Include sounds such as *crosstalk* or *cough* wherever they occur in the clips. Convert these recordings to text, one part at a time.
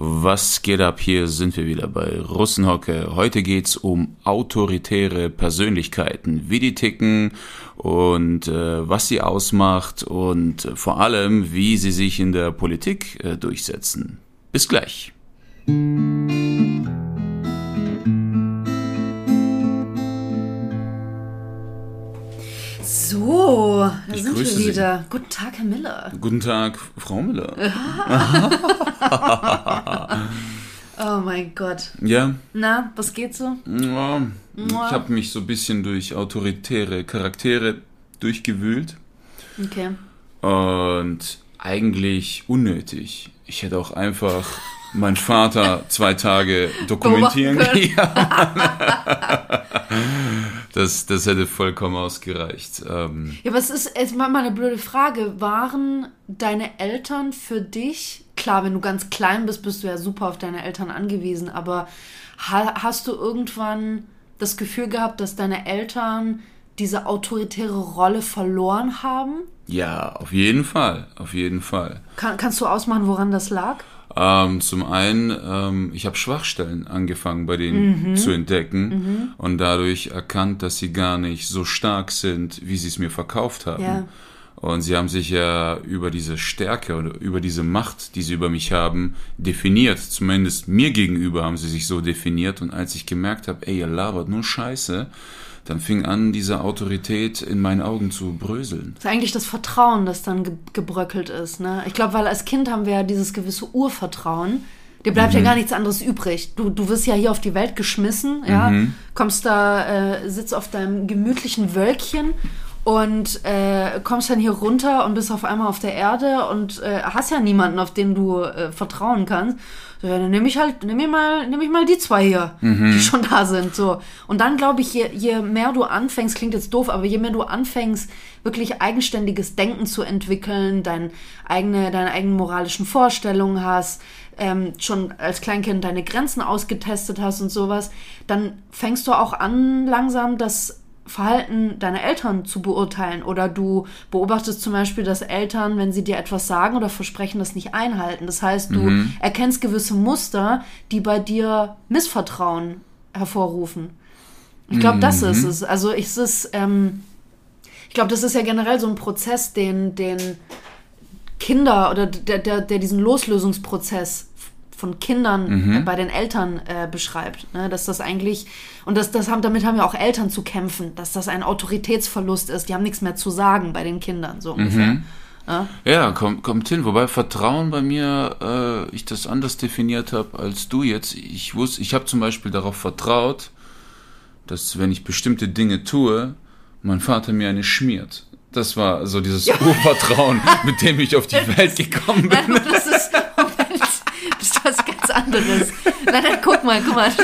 Was geht ab? Hier sind wir wieder bei Russenhocke. Heute geht's um autoritäre Persönlichkeiten, wie die ticken und äh, was sie ausmacht und äh, vor allem, wie sie sich in der Politik äh, durchsetzen. Bis gleich. Da Ich sind wir grüße Sie. wieder. Guten Tag, Herr Miller. Guten Tag, Frau Müller. *laughs* Oh mein Gott. Ja, Na, was geht so? ja ich habe mich so ein bisschen durch autoritäre Charaktere durchgewühlt. Okay. Und eigentlich unnötig. Ich hätte auch einfach meinen Vater zwei Tage dokumentieren *laughs* Ja. Das, das hätte vollkommen ausgereicht. Ähm, Ja, aber es ist jetzt mal eine blöde Frage. Waren deine Eltern für dich, klar, wenn du ganz klein bist, bist du ja super auf deine Eltern angewiesen, aber ha hast du irgendwann das Gefühl gehabt, dass deine Eltern diese autoritäre Rolle verloren haben? ja, auf jeden Fall. Auf jeden Fall. Kann, kannst du ausmachen, woran das lag? Ähm, zum einen, ähm, ich habe Schwachstellen angefangen bei denen zu entdecken und dadurch erkannt, dass sie gar nicht so stark sind, wie sie es mir verkauft haben. Ja. Und sie haben sich ja über diese Stärke oder über diese Macht, die sie über mich haben, definiert. Zumindest mir gegenüber haben sie sich so definiert. Und als ich gemerkt habe, ey, ihr labert nur Scheiße, dann fing an, diese Autorität in meinen Augen zu bröseln. Das ist eigentlich das Vertrauen, das dann ge gebröckelt ist. Ne? Ich glaube, weil als Kind haben wir ja dieses gewisse Urvertrauen. Dir bleibt ja gar nichts anderes übrig. Du, du wirst ja hier auf die Welt geschmissen, ja, kommst da, äh, sitzt auf deinem gemütlichen Wölkchen und äh, kommst dann hier runter und bist auf einmal auf der Erde und äh, hast ja niemanden, auf den du äh, vertrauen kannst. So, ja, dann nehme ich halt, nehme ich mal, nehme ich mal die zwei hier, die schon da sind. So. Und dann glaube ich, je, je mehr du anfängst, klingt jetzt doof, aber je mehr du anfängst, wirklich eigenständiges Denken zu entwickeln, dein eigene, deine eigenen moralischen Vorstellungen hast, ähm, schon als Kleinkind deine Grenzen ausgetestet hast und sowas, dann fängst du auch an, langsam das Verhalten deiner Eltern zu beurteilen oder du beobachtest zum Beispiel, dass Eltern, wenn sie dir etwas sagen oder versprechen, das nicht einhalten. Das heißt, du erkennst gewisse Muster, die bei dir Missvertrauen hervorrufen. Ich glaube, das ist es. Also ich, ist, ähm, ich glaube, das ist ja generell so ein Prozess, den, den Kinder oder der, der, der diesen Loslösungsprozess von Kindern äh, bei den Eltern äh, beschreibt. Ne? Dass das eigentlich, und das, das haben, damit haben ja auch Eltern zu kämpfen, dass das ein Autoritätsverlust ist. Die haben nichts mehr zu sagen bei den Kindern, so ungefähr. Ja? Ja, kommt, kommt hin. Wobei Vertrauen bei mir, äh, ich das anders definiert habe als du jetzt. Ich wusste, ich habe zum Beispiel darauf vertraut, dass wenn ich bestimmte Dinge tue, mein Vater mir eine schmiert. Das war so dieses Urvertrauen, mit dem ich auf die *laughs* Welt gekommen *laughs* bin. Nein, aber das ist, Moment, das ist was anderes. Nein, nein, guck mal, guck mal. *laughs*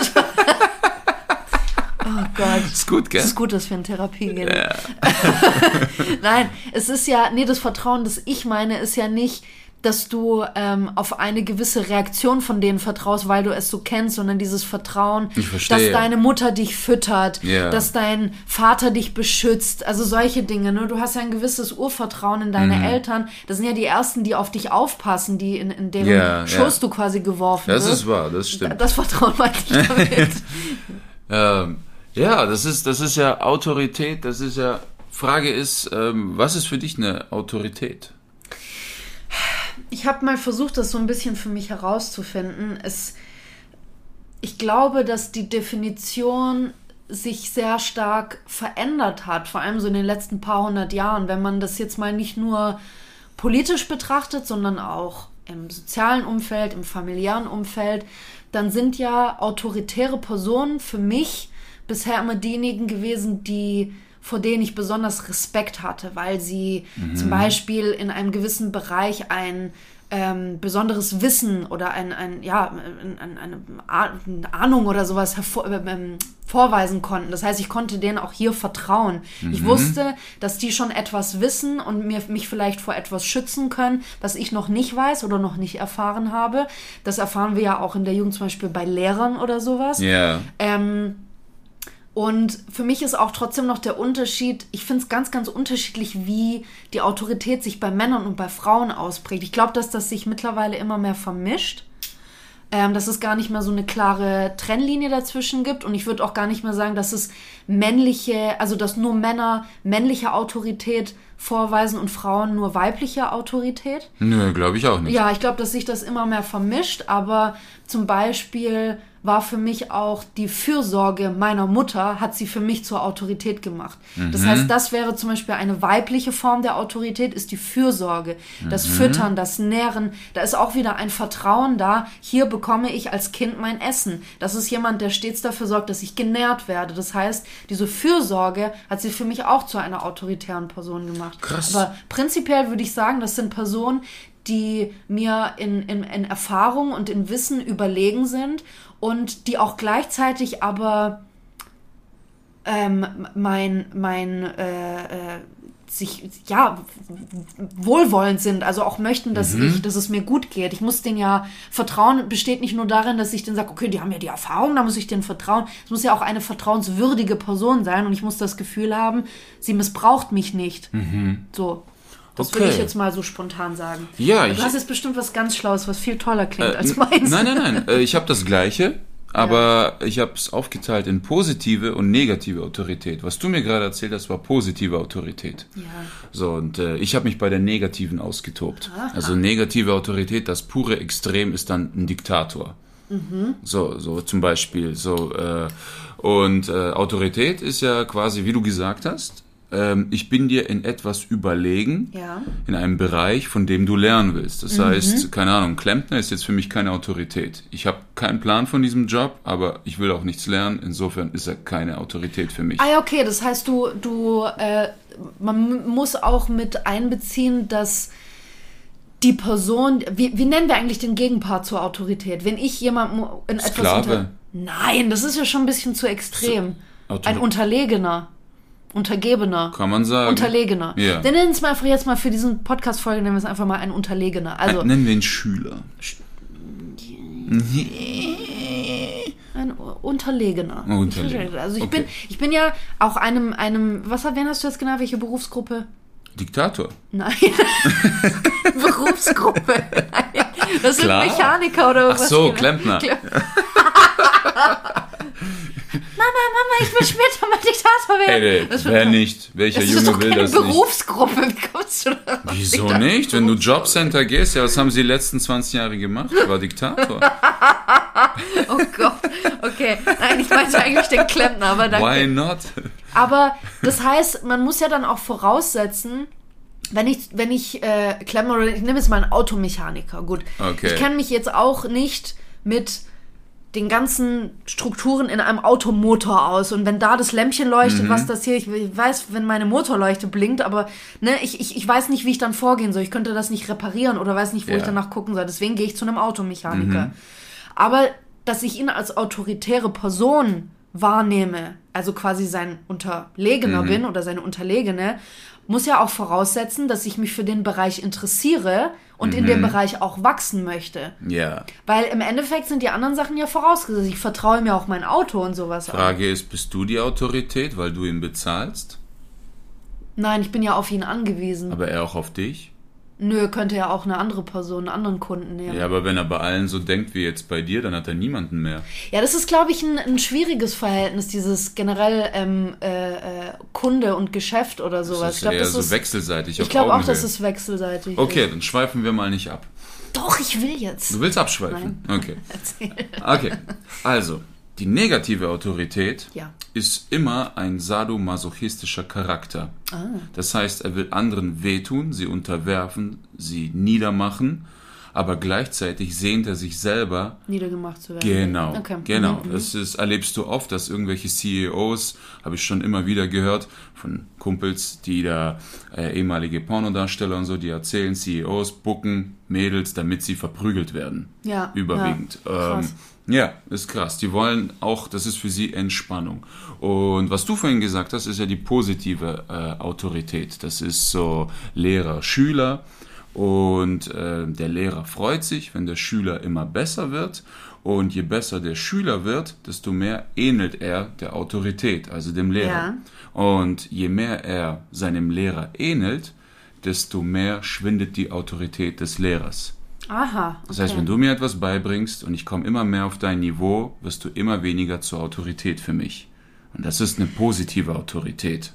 Oh Gott. Ist gut, gell? Es ist gut, dass wir in Therapie gehen. *laughs* Nein, es ist ja, nee, das Vertrauen, das ich meine, ist ja nicht, dass du ähm, auf eine gewisse Reaktion von denen vertraust, weil du es so kennst, sondern dieses Vertrauen, dass deine Mutter dich füttert, Ja. dass dein Vater dich beschützt, also solche Dinge. Ne? Du hast ja ein gewisses Urvertrauen in Mhm. deine Eltern. Das sind ja die Ersten, die auf dich aufpassen, die in, in deren Ja, Schoß ja. du quasi geworfen Das wirst. ist wahr, das stimmt. Das Vertrauen meinte ich damit. *laughs* Ähm, ja, das ist, das ist ja Autorität, das ist ja, Frage ist, ähm, was ist für dich eine Autorität? Ich habe mal versucht, das so ein bisschen für mich herauszufinden. Es, ich glaube, dass die Definition sich sehr stark verändert hat, vor allem so in den letzten paar hundert Jahren. Wenn man das jetzt mal nicht nur politisch betrachtet, sondern auch im sozialen Umfeld, im familiären Umfeld, dann sind ja autoritäre Personen für mich bisher immer diejenigen gewesen, die vor denen ich besonders Respekt hatte, weil sie zum Beispiel in einem gewissen Bereich ein ähm, besonderes Wissen oder ein, ein, ja, ein, ein, eine Ah- Ahnung oder sowas hervor, ähm, vorweisen konnten. Das heißt, ich konnte denen auch hier vertrauen. Ich wusste, dass die schon etwas wissen und mir, mich vielleicht vor etwas schützen können, was ich noch nicht weiß oder noch nicht erfahren habe. Das erfahren wir ja auch in der Jugend zum Beispiel bei Lehrern oder sowas. Ja. Ähm, und für mich ist auch trotzdem noch der Unterschied, ich finde es ganz, ganz unterschiedlich, wie die Autorität sich bei Männern und bei Frauen ausprägt. Ich glaube, dass das sich mittlerweile immer mehr vermischt. ähm, dass es gar nicht mehr so eine klare Trennlinie dazwischen gibt. Und ich würde auch gar nicht mehr sagen, dass es männliche, also dass nur Männer männliche Autorität vorweisen und Frauen nur weibliche Autorität. Nö, glaube ich auch nicht. Ja, ich glaube, dass sich das immer mehr vermischt, aber zum Beispiel war für mich auch die Fürsorge meiner Mutter, hat sie für mich zur Autorität gemacht. Mhm. Das heißt, das wäre zum Beispiel eine weibliche Form der Autorität, ist die Fürsorge, das mhm. Füttern, das Nähren. Da ist auch wieder ein Vertrauen da. Hier bekomme ich als Kind mein Essen. Das ist jemand, der stets dafür sorgt, dass ich genährt werde. Das heißt, diese Fürsorge hat sie für mich auch zu einer autoritären Person gemacht. Krass. Aber prinzipiell würde ich sagen, das sind Personen, die mir in, in, in Erfahrung und in Wissen überlegen sind und die auch gleichzeitig aber ähm, mein, mein äh, äh, sich ja wohlwollend sind, also auch möchten, dass mhm. ich, dass es mir gut geht. Ich muss denen ja vertrauen, besteht nicht nur darin, dass ich denen sage, okay, die haben ja die Erfahrung, da muss ich denen vertrauen. Es muss ja auch eine vertrauenswürdige Person sein und ich muss das Gefühl haben, sie missbraucht mich nicht. Mhm. So. Das okay. würde ich jetzt mal so spontan sagen. Ja, du hast jetzt bestimmt was ganz Schlaues, was viel toller klingt äh, als meins. Nein, nein, nein. *laughs* Äh, ich habe das Gleiche, aber ja. ich habe es aufgeteilt in positive und negative Autorität. Was du mir gerade erzählt hast, war positive Autorität. Ja. So, und äh, ich habe mich bei der negativen ausgetobt. Aha. Also negative Autorität, das pure Extrem ist dann ein Diktator. Mhm. So, so zum Beispiel. So, äh, und äh, Autorität ist ja quasi, wie du gesagt hast, ähm, ich bin dir in etwas überlegen, ja. in einem Bereich, von dem du lernen willst. Das mhm. heißt, keine Ahnung, Klempner ist jetzt für mich keine Autorität. Ich habe keinen Plan von diesem Job, aber ich will auch nichts lernen. Insofern ist er keine Autorität für mich. Ah ja, okay, das heißt, du, du, äh, man muss auch mit einbeziehen, dass die Person, wie, wie nennen wir eigentlich den Gegenpart zur Autorität? Wenn ich jemandem in etwas Sklave. Unter Nein, das ist ja schon ein bisschen zu extrem. So, ein Unterlegener. Untergebener. Kann man sagen. Unterlegener. Ja. Dann nennen wir es einfach jetzt mal für diesen Podcast-Folge, nennen wir es einfach mal ein Unterlegener. Also, ein, nennen wir ihn Schüler. Ein Unterlegener. Unterlegener. Also ich okay. bin, ich bin ja auch einem, einem, was wen hast du jetzt genau, welche Berufsgruppe? Diktator. Nein. *laughs* Berufsgruppe. Nein. Das sind Klar. Mechaniker oder was? Ach so, Klempner. Klempner. *laughs* Mama, Mama, ich will später mal Diktator werden. Ey, ey, wer nicht? Welcher das Junge will das Berufsgruppe. nicht? Wie kommst du da Wieso nicht? Wenn du Jobcenter gehst, ja, was haben sie die letzten 20 Jahre gemacht? War Diktator. *laughs* oh Gott. Okay. Nein, ich meinte eigentlich den Klempner, aber danke. Why not? Aber das heißt, man muss ja dann auch voraussetzen, wenn ich, wenn ich äh, Klemmer oder ich nehme jetzt mal einen Automechaniker, gut. Okay. Ich kenne mich jetzt auch nicht mit den ganzen Strukturen in einem Automotor aus. Und wenn da das Lämpchen leuchtet, mhm. was das hier, ich, ich, weiß, wenn meine Motorleuchte blinkt, aber ne, ich, ich, ich weiß nicht, wie ich dann vorgehen soll. Ich könnte das nicht reparieren oder weiß nicht, wo ja. ich danach gucken soll. Deswegen gehe ich zu einem Automechaniker. Mhm. Aber dass ich ihn als autoritäre Person wahrnehme, also quasi sein Unterlegener mhm. bin oder seine Unterlegene, muss ja auch voraussetzen, dass ich mich für den Bereich interessiere und mhm. in dem mhm. Bereich auch wachsen möchte. Ja. Weil im Endeffekt sind die anderen Sachen ja vorausgesetzt. Ich vertraue mir auch mein Auto und sowas. Frage auch. ist, bist du die Autorität, weil du ihn bezahlst? Nein, ich bin ja auf ihn angewiesen. Aber er auch auf dich? Nö, könnte ja auch eine andere Person, einen anderen Kunden nehmen. Ja, aber wenn er bei allen so denkt wie jetzt bei dir, dann hat er niemanden mehr. Ja, das ist, glaube ich, ein, ein, schwieriges Verhältnis, dieses generell ähm, äh, äh Kunde und Geschäft oder sowas. Das ist ich glaub, eher so ist, wechselseitig. Ich glaube auch, dass es wechselseitig Okay, ist. dann schweifen wir mal nicht ab. Doch, ich will jetzt. Du willst abschweifen? Nein. Okay. *laughs* Erzähl. Okay, also, die negative Autorität ja. ist immer ein sadomasochistischer Charakter. Ah. Das heißt, er will anderen wehtun, sie unterwerfen, sie niedermachen, aber gleichzeitig sehnt er sich selber niedergemacht zu werden. Genau, okay. genau. Mhm. Das ist, erlebst du oft, dass irgendwelche CEOs, habe ich schon immer wieder gehört, von Kumpels, die da äh, ehemalige Pornodarsteller und so, die erzählen, CEOs bucken Mädels, damit sie verprügelt werden. Ja. Überwiegend. Ja, ähm, ja, ist krass. Die wollen auch, das ist für sie Entspannung. Und was du vorhin gesagt hast, ist ja die positive äh, Autorität. Das ist so Lehrer, Schüler. Und äh, der Lehrer freut sich, wenn der Schüler immer besser wird. Und je besser der Schüler wird, desto mehr ähnelt er der Autorität, also dem Lehrer. Ja. Und je mehr er seinem Lehrer ähnelt, desto mehr schwindet die Autorität des Lehrers. Aha. Okay. Das heißt, wenn du mir etwas beibringst und ich komme immer mehr auf dein Niveau, wirst du immer weniger zur Autorität für mich. Und das ist eine positive Autorität.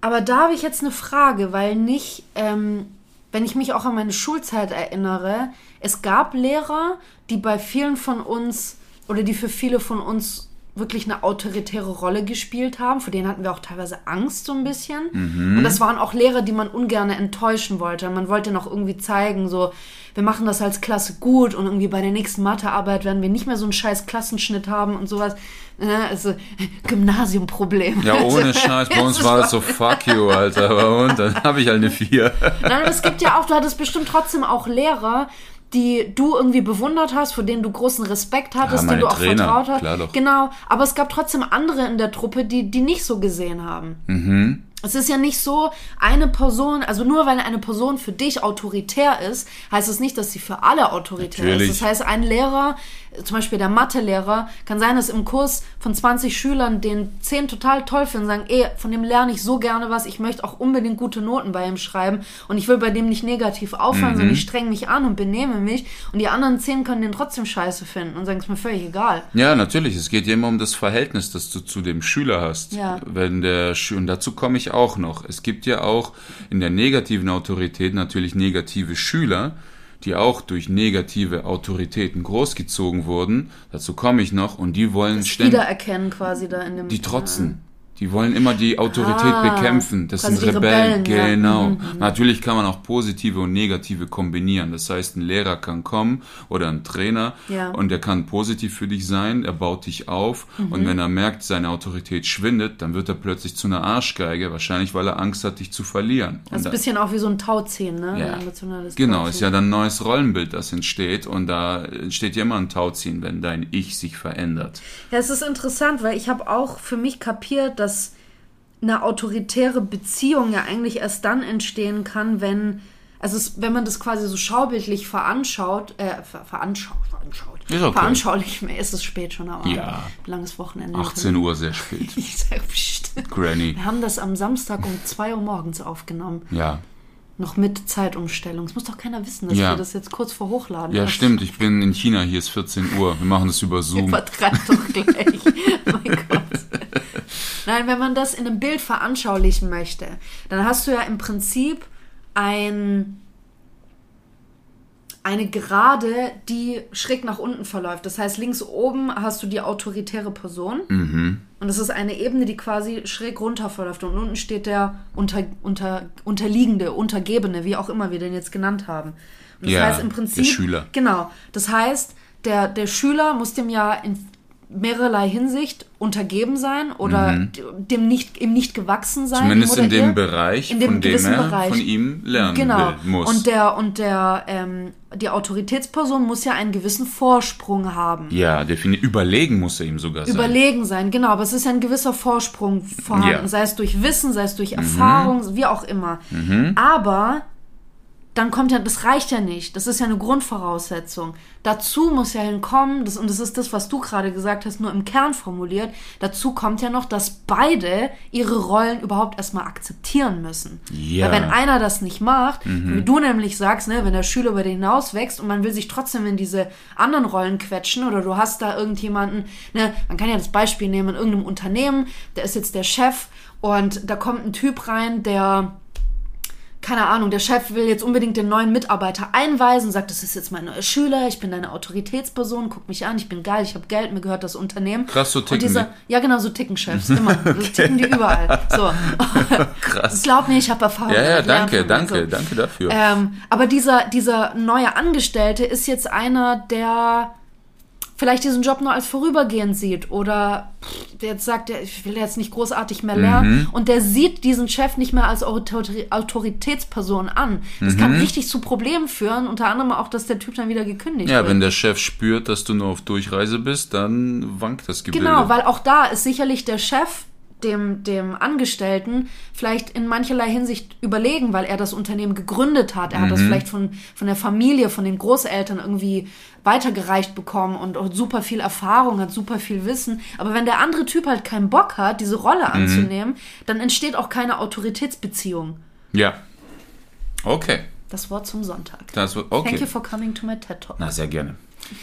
Aber da habe ich jetzt eine Frage, weil nicht, ähm, wenn ich mich auch an meine Schulzeit erinnere, es gab Lehrer, die bei vielen von uns oder die für viele von uns wirklich eine autoritäre Rolle gespielt haben. Vor denen hatten wir auch teilweise Angst so ein bisschen. Mhm. Und das waren auch Lehrer, die man ungern enttäuschen wollte. Man wollte noch irgendwie zeigen, so, wir machen das als Klasse gut und irgendwie bei der nächsten Mathearbeit werden wir nicht mehr so einen scheiß Klassenschnitt haben und sowas. Ja, also *laughs* Gymnasiumproblem. Ja, ohne Scheiß. Bei *laughs* uns war das so, fuck you, Alter. Aber und dann habe ich halt eine 4. *laughs* Nein, aber es gibt ja auch, du hattest bestimmt trotzdem auch Lehrer, die du irgendwie bewundert hast, vor denen du großen Respekt hattest, Ja, denen du auch Trainer, vertraut hast. klar doch. Genau, aber es gab trotzdem andere in der Truppe, die die nicht so gesehen haben. Mhm. Es ist ja nicht so, eine Person, also nur weil eine Person für dich autoritär ist, heißt es nicht, dass sie für alle autoritär Natürlich. ist. Das heißt, ein Lehrer, zum Beispiel der Mathelehrer, kann sein, dass im Kurs von 20 Schülern den 10 total toll finden, sagen, ey, von dem lerne ich so gerne was, ich möchte auch unbedingt gute Noten bei ihm schreiben und ich will bei dem nicht negativ auffallen, Mhm. sondern ich streng mich an und benehme mich und die anderen 10 können den trotzdem scheiße finden und sagen, es ist mir völlig egal. Ja, natürlich. Es geht ja immer um das Verhältnis, das du zu dem Schüler hast. Ja. Wenn der Schü- und dazu komme ich auch noch. Es gibt ja auch in der negativen Autorität natürlich negative Schüler, die auch durch negative Autoritäten großgezogen wurden. Dazu komme ich noch und die wollen ständig Wiedererkennen quasi da in dem... die trotzen. Die wollen immer die Autorität Ah, bekämpfen. Das sind Rebellen. Rebellen, ja. genau. Mhm, Natürlich kann man auch positive und negative kombinieren. Das heißt, ein Lehrer kann kommen oder ein Trainer Ja. und der kann positiv für dich sein. Er baut dich auf Mhm. und wenn er merkt, seine Autorität schwindet, dann wird er plötzlich zu einer Arschgeige. Wahrscheinlich, weil er Angst hat, dich zu verlieren. Ist ein bisschen auch wie so ein Tauziehen, ne? Ja. Emotionales Genau, Tauziehen. ist ja dann ein neues Rollenbild, das entsteht und da entsteht ja immer ein Tauziehen, wenn dein Ich sich verändert. Ja, es ist interessant, weil ich habe auch für mich kapiert, dass eine autoritäre Beziehung ja eigentlich erst dann entstehen kann, wenn, also es, wenn man das quasi so schaubildlich veranschaut, äh, ver, veranschaut, veranschaut, Ist okay. veranschaulich, ist es spät schon Abend. Ja. Langes Wochenende. 18 Uhr sehr spät. *laughs* Ich sag, pst. Granny. Wir haben das am Samstag um 2 Uhr morgens aufgenommen. Ja. Noch mit Zeitumstellung. Es muss doch keiner wissen, dass Ja. wir das jetzt kurz vor hochladen. Ja, Das- stimmt. Ich bin in China. Hier ist 14 Uhr. Wir machen das über *laughs* Zoom. Übertreib doch gleich. *laughs* mein Gott. Nein, wenn man das in einem Bild veranschaulichen möchte, dann hast du ja im Prinzip ein, eine Gerade, die schräg nach unten verläuft. Das heißt, links oben hast du die autoritäre Person. Und das ist eine Ebene, die quasi schräg runter verläuft. Und unten steht der unter, unter, Unterliegende, Untergebene, wie auch immer wir den jetzt genannt haben. Und das Ja, heißt im der Prinzip. Schüler. Genau. Das heißt, der, der Schüler muss dem ja in mehrerlei Hinsicht untergeben sein oder dem nicht, ihm nicht gewachsen sein. Mhm. Zumindest in dem. Bereich, In dem von dem er Bereich. von ihm lernen Genau. will, muss. Und der und der ähm, die Autoritätsperson muss ja einen gewissen Vorsprung haben. ja, definitiv. Überlegen muss er ihm sogar sein. Überlegen sein, genau, aber es ist ja ein gewisser Vorsprung vorhanden, Ja. Mhm. sei es durch Wissen, sei es durch Erfahrung, wie auch immer. Aber dann kommt ja, das reicht ja nicht. Das ist ja eine Grundvoraussetzung. Dazu muss ja hinkommen, das, und das ist das, was du gerade gesagt hast, nur im Kern formuliert, dazu kommt ja noch, dass beide ihre Rollen überhaupt erstmal akzeptieren müssen. Ja. Weil wenn einer das nicht macht, wie du nämlich sagst, ne, wenn der Schüler über den hinaus wächst und man will sich trotzdem in diese anderen Rollen quetschen oder du hast da irgendjemanden, ne, man kann ja das Beispiel nehmen in irgendeinem Unternehmen, der ist jetzt der Chef und da kommt ein Typ rein, der keine Ahnung, der Chef will jetzt unbedingt den neuen Mitarbeiter einweisen, sagt, das ist jetzt mein neuer Schüler, ich bin deine Autoritätsperson, guck mich an, ich bin geil, ich habe Geld, mir gehört das Unternehmen. Krass, so ticken dieser, die. Ja, genau, so ticken Chefs, *laughs* immer. So ticken die überall. So. *laughs* Krass. Glaub mir, ich habe Erfahrung. Ja, ja, danke, danke, So. danke dafür. Ähm, aber dieser, dieser neue Angestellte ist jetzt einer, der vielleicht diesen Job nur als vorübergehend sieht oder pff, der jetzt sagt, ich will jetzt nicht großartig mehr lernen Mhm. und der sieht diesen Chef nicht mehr als Autori Autoritätsperson an. Das Mhm. kann richtig zu Problemen führen, unter anderem auch, dass der Typ dann wieder gekündigt ja, wird. wenn der Chef spürt, dass du nur auf Durchreise bist, dann wankt das Gebilde. Genau, weil auch da ist sicherlich der Chef dem, dem Angestellten vielleicht in mancherlei Hinsicht überlegen, weil er das Unternehmen gegründet hat. Er hat das Mhm. vielleicht von, von der Familie, von den Großeltern irgendwie weitergereicht bekommen und auch super viel Erfahrung, hat super viel Wissen. Aber wenn der andere Typ halt keinen Bock hat, diese Rolle Mhm. anzunehmen, dann entsteht auch keine Autoritätsbeziehung. Ja. Okay. Das Wort zum Sonntag. Das okay. Thank you for coming to my TED Talk. Na, sehr gerne.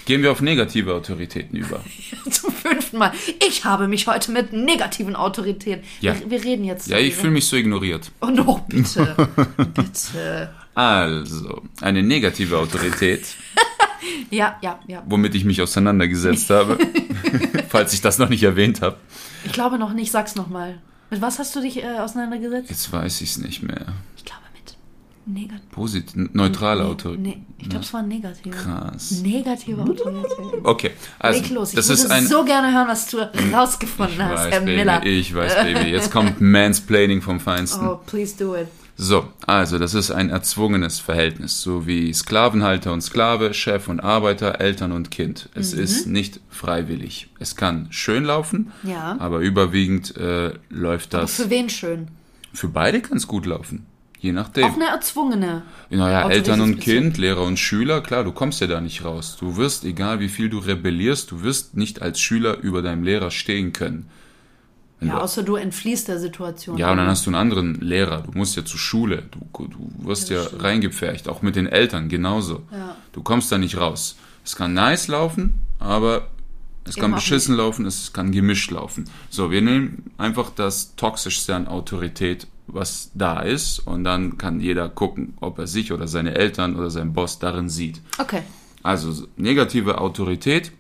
Gehen wir auf negative Autoritäten über. *laughs* Zum fünften Mal. Ich habe mich heute mit negativen Autoritäten. Ja. Wir, wir reden jetzt. Ja, ich fühle mich so ignoriert. Oh no, bitte. *laughs* bitte. Also, eine negative Autorität, *laughs* Ja, ja, ja. womit ich mich auseinandergesetzt habe, falls ich das noch nicht erwähnt habe. Ich glaube noch nicht, sag's nochmal. Mit was hast du dich äh, auseinandergesetzt? Jetzt weiß ich es nicht mehr. Negativ. Positiv, neutrale Autorität. nee, ich glaube, es war negative. Krass. Negative Autorität. Okay, also Leg los. Ich das würde ist ein. so gerne hören, was du rausgefunden ich hast, weiß, Herr Baby, Miller. ich weiß, Baby. Jetzt kommt *laughs* Mansplaining vom Feinsten. Oh, please do it. So, also das ist ein erzwungenes Verhältnis, so wie Sklavenhalter und Sklave, Chef und Arbeiter, Eltern und Kind. Es Mhm. ist nicht freiwillig. Es kann schön laufen, Ja. aber überwiegend äh, läuft Aber das. für wen schön? Für beide kann es gut laufen. Je nachdem. Auch eine erzwungene. Naja, Eltern und. Kind, Lehrer und Schüler, klar, du kommst ja da nicht raus. Du wirst, egal wie viel du rebellierst, du wirst nicht als Schüler über deinem Lehrer stehen können. Wenn Ja, du, außer du entfliehst der Situation. ja, und dann hast du einen anderen Lehrer. Du musst ja zur Schule. Du, du wirst ja reingepfercht. Auch mit den Eltern genauso. Ja. Du kommst da nicht raus. Es kann nice laufen, aber es kann beschissen laufen, es kann gemischt laufen. So, wir nehmen einfach das Toxischste an Autorität, was da ist. Und dann kann jeder gucken, ob er sich oder seine Eltern oder seinen Boss darin sieht. Okay. Also negative Autorität.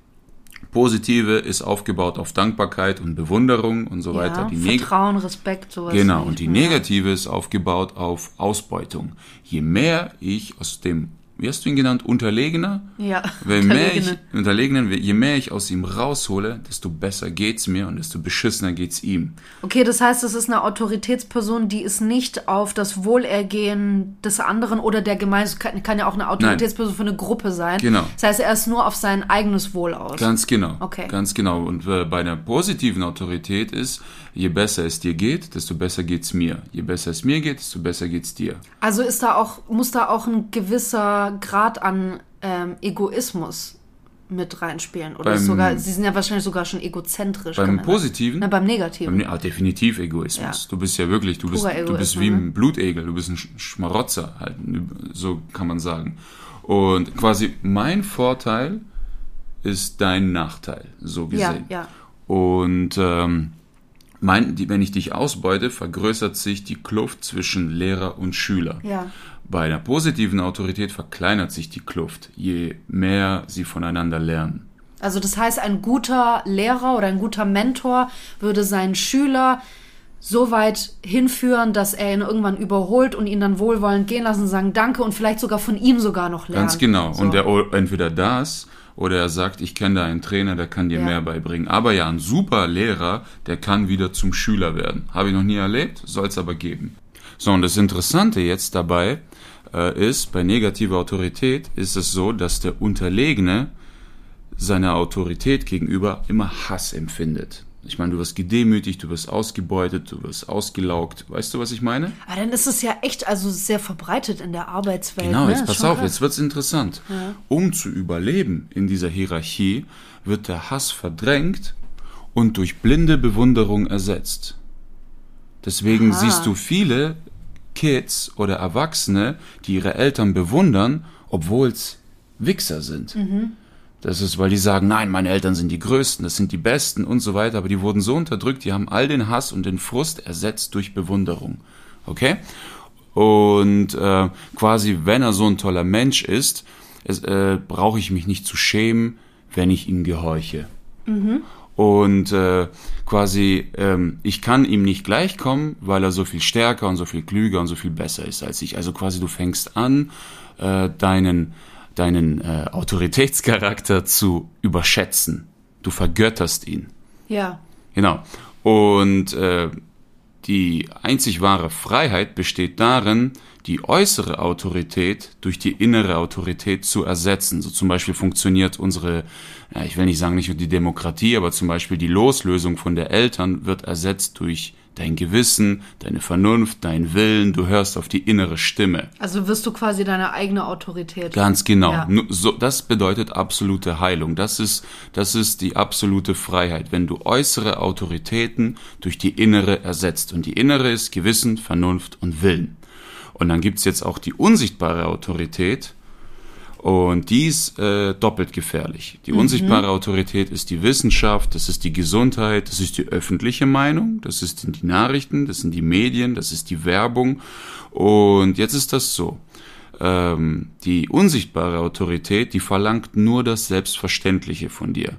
Positive ist aufgebaut auf Dankbarkeit und Bewunderung und so weiter. Ja, Die neg Vertrauen, Respekt, sowas. Genau, und die negative ist aufgebaut auf Ausbeutung. Je mehr ich aus dem, wie hast du ihn genannt, Unterlegener? Ja, Je mehr ich, Unterlegene. Unterlegenen, je mehr ich aus ihm raushole, desto besser geht's mir und desto beschissener geht's ihm. Okay, das heißt, es ist eine Autoritätsperson, die ist nicht auf das Wohlergehen des anderen oder der Gemeinschaft, kann, ja auch eine Autoritätsperson für eine Gruppe sein. Genau. Das heißt, er ist nur auf sein eigenes Wohl aus. Ganz genau. Okay. Ganz genau. Und äh, bei einer positiven Autorität ist, je besser es dir geht, desto besser geht's mir. Je besser es mir geht, desto besser geht's dir. Also ist da auch, muss da auch ein gewisser Grad an ähm, Egoismus mit reinspielen. Oder Beim- sogar, sie sind ja wahrscheinlich sogar schon egozentrisch. Beim Positiven? Na, beim Negativen. Ja, definitiv Egoismus. Ja. Du bist ja wirklich, du bist, Purer du bist Egoismus, wie ne? ein Blutegel, du bist ein Sch- Schmarotzer halt, so kann man sagen. Und quasi mein Vorteil ist dein Nachteil, so ja, gesehen. ja. Und ähm, mein, die, wenn ich dich ausbeute, vergrößert sich die Kluft zwischen Lehrer und Schüler. Ja. Bei einer positiven Autorität verkleinert sich die Kluft, je mehr sie voneinander lernen. Also das heißt, ein guter Lehrer oder ein guter Mentor würde seinen Schüler so weit hinführen, dass er ihn irgendwann überholt und ihn dann wohlwollend gehen lassen, sagen Danke und vielleicht sogar von ihm sogar noch lernen. Ganz genau. So. Und er entweder das oder er sagt, ich kenne da einen Trainer, der kann dir Ja. mehr beibringen. Aber ja, ein super Lehrer, der kann wieder zum Schüler werden. Habe ich noch nie erlebt, soll es aber geben. So, und das Interessante jetzt dabei äh, ist, bei negativer Autorität ist es so, dass der Unterlegene seiner Autorität gegenüber immer Hass empfindet. Ich meine, du wirst gedemütigt, du wirst ausgebeutet, du wirst ausgelaugt. Weißt du, was ich meine? Aber dann ist es ja echt also sehr verbreitet in der Arbeitswelt. Genau, ne? jetzt pass auf, krass. jetzt wird's interessant. Um zu überleben in dieser Hierarchie, wird der Hass verdrängt und durch blinde Bewunderung ersetzt. Deswegen Aha. siehst du viele Kids oder Erwachsene, die ihre Eltern bewundern, obwohl's Wichser sind. Mhm. Das ist, weil die sagen, nein, meine Eltern sind die Größten, das sind die Besten und so weiter, aber die wurden so unterdrückt, die haben all den Hass und den Frust ersetzt durch Bewunderung. Okay? Und äh, quasi, wenn er so ein toller Mensch ist, es, äh, brauche ich mich nicht zu schämen, wenn ich ihm gehorche. Und äh, quasi, ähm, ich kann ihm nicht gleichkommen, weil er so viel stärker und so viel klüger und so viel besser ist als ich. Also quasi, du fängst an, äh, deinen, deinen äh, Autoritätscharakter zu überschätzen. Du vergötterst ihn. Ja. Genau. Und äh, die einzig wahre Freiheit besteht darin, die äußere Autorität durch die innere Autorität zu ersetzen. So zum Beispiel funktioniert unsere, ja, ich will nicht sagen nicht nur die Demokratie, aber zum Beispiel die Loslösung von der Eltern wird ersetzt durch dein Gewissen, deine Vernunft, dein Willen. Du hörst auf die innere Stimme. Also wirst du quasi deine eigene Autorität. Ganz genau. Ja. So, das bedeutet absolute Heilung. Das ist, das ist die absolute Freiheit, wenn du äußere Autoritäten durch die innere ersetzt. Und die innere ist Gewissen, Vernunft und Willen. Und dann gibt es jetzt auch die unsichtbare Autorität. Und die ist äh, doppelt gefährlich. Die unsichtbare Autorität ist die Wissenschaft, das ist die Gesundheit, das ist die öffentliche Meinung, das ist die Nachrichten, das sind die Medien, das ist die Werbung. Und jetzt ist das so. Ähm, die unsichtbare Autorität, die verlangt nur das Selbstverständliche von dir.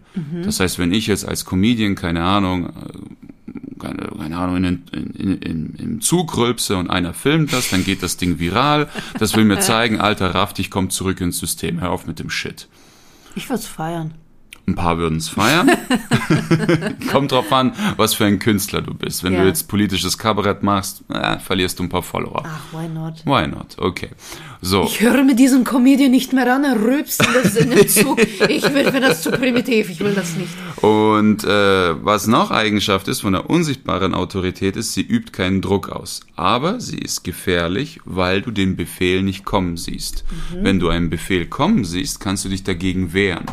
Das heißt, wenn ich jetzt als Comedian, keine Ahnung, äh, keine, keine Ahnung, in, in, in, im Zug rülpse und einer filmt das, dann geht das Ding viral. Das will mir *laughs* zeigen, alter Raff, ich komm zurück ins System, hör auf mit dem Shit. Ich würde es feiern. Ein paar würden es feiern. *laughs* Kommt drauf an, was für ein Künstler du bist. Wenn Ja. du jetzt politisches Kabarett machst, äh, verlierst du ein paar Follower. Ach, why not? Why not? Okay. So. Ich höre mir diesen Comedian nicht mehr an, er rülpst in das in den Zug. Ich will, wenn das zu primitiv, ich will das nicht. Und äh, was noch Eigenschaft ist von der unsichtbaren Autorität ist, sie übt keinen Druck aus. Aber sie ist gefährlich, weil du den Befehl nicht kommen siehst. Wenn du einen Befehl kommen siehst, kannst du dich dagegen wehren.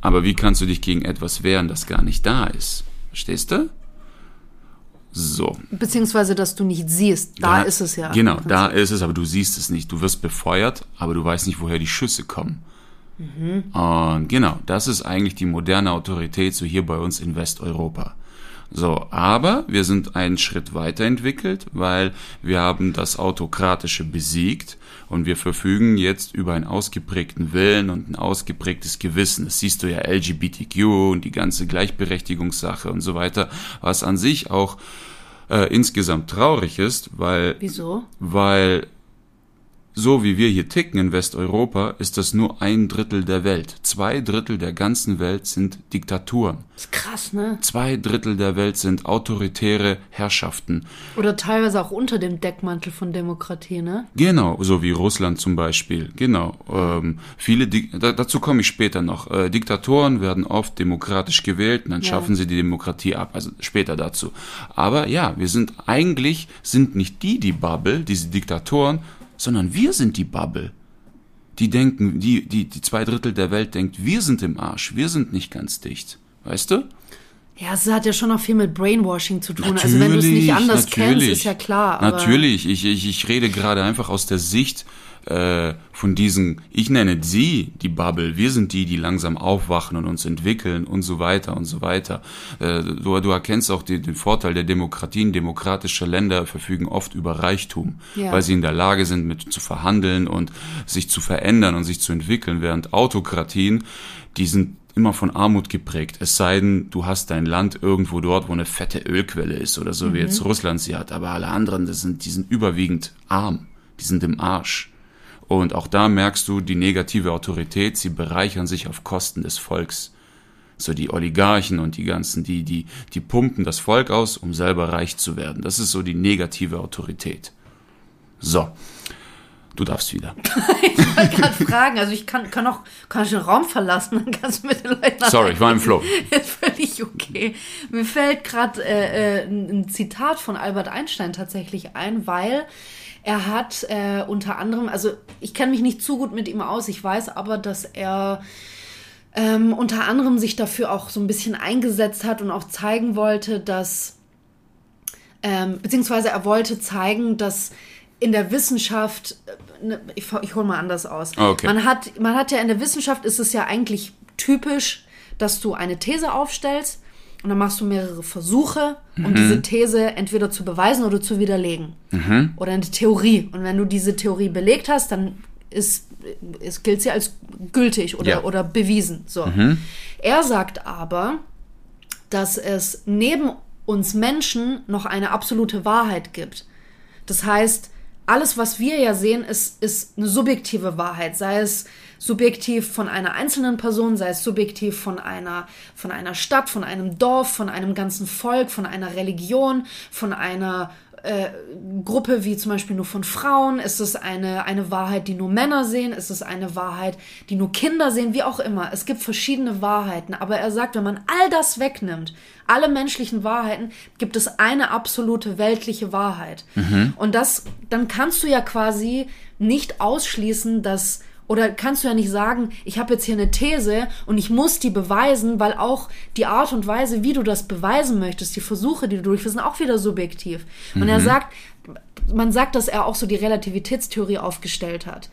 Aber wie kannst du dich gegen etwas wehren, das gar nicht da ist? Verstehst du? So. Beziehungsweise, dass du nicht siehst. Da, ist es ja. Genau, da ist es, aber du siehst es nicht. Du wirst befeuert, aber du weißt nicht, woher die Schüsse kommen. Und genau, das ist eigentlich die moderne Autorität, so hier bei uns in Westeuropa. So, aber wir sind einen Schritt weiterentwickelt, weil wir haben das Autokratische besiegt und wir verfügen jetzt über einen ausgeprägten Willen und ein ausgeprägtes Gewissen. Das siehst du ja LGBTQ und die ganze Gleichberechtigungssache und so weiter, was an sich auch äh, insgesamt traurig ist, weil Wieso? weil so wie wir hier ticken in Westeuropa, ist das nur ein Drittel der Welt. Zwei Drittel der ganzen Welt sind Diktaturen. ist krass, ne? Zwei Drittel der Welt sind autoritäre Herrschaften. Oder teilweise auch unter dem Deckmantel von Demokratie, ne? Genau, so wie Russland zum Beispiel. Genau. Ähm, viele, Dik da, dazu komme ich später noch. Äh, Diktatoren werden oft demokratisch gewählt und dann Ja. schaffen sie die Demokratie ab. Also später dazu. Aber ja, wir sind eigentlich sind nicht die die Bubble, diese Diktatoren, sondern wir sind die Bubble. Die denken, die, die, die zwei Drittel der Welt denkt, wir sind im Arsch, wir sind nicht ganz dicht. Weißt du? Ja, es hat ja schon noch viel mit Brainwashing zu tun. also wenn du es nicht anders kennst, ist ja klar. Natürlich, ich, ich, ich rede gerade einfach aus der Sicht äh, von diesen, ich nenne sie die Bubble, wir sind die, die langsam aufwachen und uns entwickeln und so weiter und so weiter. Äh, du, du erkennst auch die, den Vorteil der Demokratien. Demokratische Länder verfügen oft über Reichtum, Ja. weil sie in der Lage sind, mit zu verhandeln und sich zu verändern und sich zu entwickeln, während Autokratien, die sind immer von Armut geprägt. Es sei denn, du hast dein Land irgendwo dort, wo eine fette Ölquelle ist oder so, wie jetzt Russland sie hat. Aber alle anderen, das sind, die sind überwiegend arm. Die sind im Arsch. Und auch da merkst du die negative Autorität, sie bereichern sich auf Kosten des Volks. So die Oligarchen und die ganzen, die, die, die pumpen das Volk aus, um selber reich zu werden. Das ist so die negative Autorität. So. Du darfst wieder. *laughs* ich wollte gerade fragen, also ich kann, kann auch kann ich den Raum verlassen, dann kannst du mit den Leuten Sorry, ich war im Flow. *laughs* Ist völlig okay. Mir fällt gerade äh, äh, ein ein Zitat von Albert Einstein tatsächlich ein, weil er hat äh, unter anderem, also ich kenne mich nicht zu gut mit ihm aus, ich weiß aber, dass er ähm, unter anderem sich dafür auch so ein bisschen eingesetzt hat und auch zeigen wollte, dass, ähm, beziehungsweise er wollte zeigen, dass in der Wissenschaft, äh, ne, ich, ich hole mal anders aus. Okay. Man hat, man hat ja in der Wissenschaft ist es ja eigentlich typisch, dass du eine These aufstellst und dann machst du mehrere Versuche, um diese These entweder zu beweisen oder zu widerlegen. Oder eine Theorie. Und wenn du diese Theorie belegt hast, dann ist, es gilt sie als gültig oder, Ja. oder bewiesen. So. Er sagt aber, dass es neben uns Menschen noch eine absolute Wahrheit gibt. Das heißt, alles, was wir ja sehen, ist, ist eine subjektive Wahrheit, sei es subjektiv von einer einzelnen Person, sei es subjektiv von einer, von einer Stadt, von einem Dorf, von einem ganzen Volk, von einer Religion, von einer äh, Gruppe wie zum Beispiel nur von Frauen? Ist es eine, eine Wahrheit, die nur Männer sehen? Ist es eine Wahrheit, die nur Kinder sehen? Wie auch immer. Es gibt verschiedene Wahrheiten. Aber er sagt, wenn man all das wegnimmt, alle menschlichen Wahrheiten, gibt es eine absolute weltliche Wahrheit. Und das, dann kannst du ja quasi nicht ausschließen, dass oder kannst du ja nicht sagen, ich habe jetzt hier eine These und ich muss die beweisen, weil auch die Art und Weise, wie du das beweisen möchtest, die Versuche, die du durchführst, sind auch wieder subjektiv. Und er sagt, man sagt, dass er auch so die Relativitätstheorie aufgestellt hat.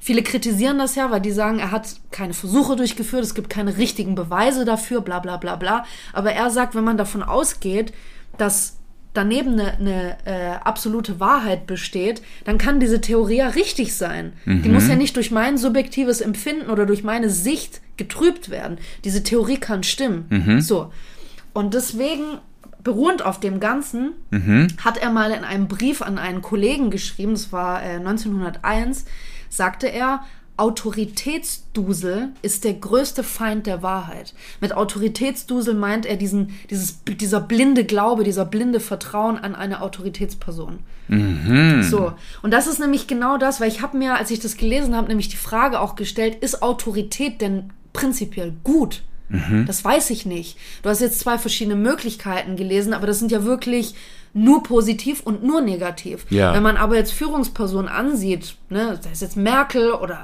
Viele kritisieren das ja, weil die sagen, er hat keine Versuche durchgeführt, es gibt keine richtigen Beweise dafür, bla bla bla bla. Aber er sagt, wenn man davon ausgeht, dass daneben eine, eine äh, absolute Wahrheit besteht, dann kann diese Theorie ja richtig sein. Mhm. Die muss ja nicht durch mein subjektives Empfinden oder durch meine Sicht getrübt werden. Diese Theorie kann stimmen. Mhm. So. Und deswegen beruhend auf dem Ganzen, mhm. hat er mal in einem Brief an einen Kollegen geschrieben, das war äh, 1901, sagte er, Autoritätsdusel ist der größte Feind der Wahrheit. Mit Autoritätsdusel meint er diesen, dieses, dieser blinde Glaube, dieser blinde Vertrauen an eine Autoritätsperson. Mhm. So. Und das ist nämlich genau das, weil ich habe mir, als ich das gelesen habe, nämlich die Frage auch gestellt, ist Autorität denn prinzipiell gut? Mhm. Das weiß ich nicht. Du hast jetzt zwei verschiedene Möglichkeiten gelesen, aber das sind ja wirklich nur positiv und nur negativ. Ja. Wenn man aber jetzt Führungspersonen ansieht, ne, da ist jetzt Merkel oder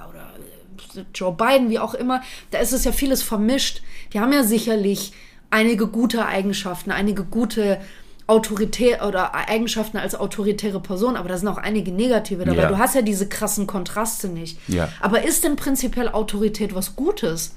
Joe Biden, wie auch immer, da ist es ja vieles vermischt. Die haben ja sicherlich einige gute Eigenschaften, einige gute Autorität oder Eigenschaften als autoritäre Person, aber da sind auch einige negative dabei. Ja. Du hast ja diese krassen Kontraste nicht. Ja. Aber ist denn prinzipiell Autorität was Gutes?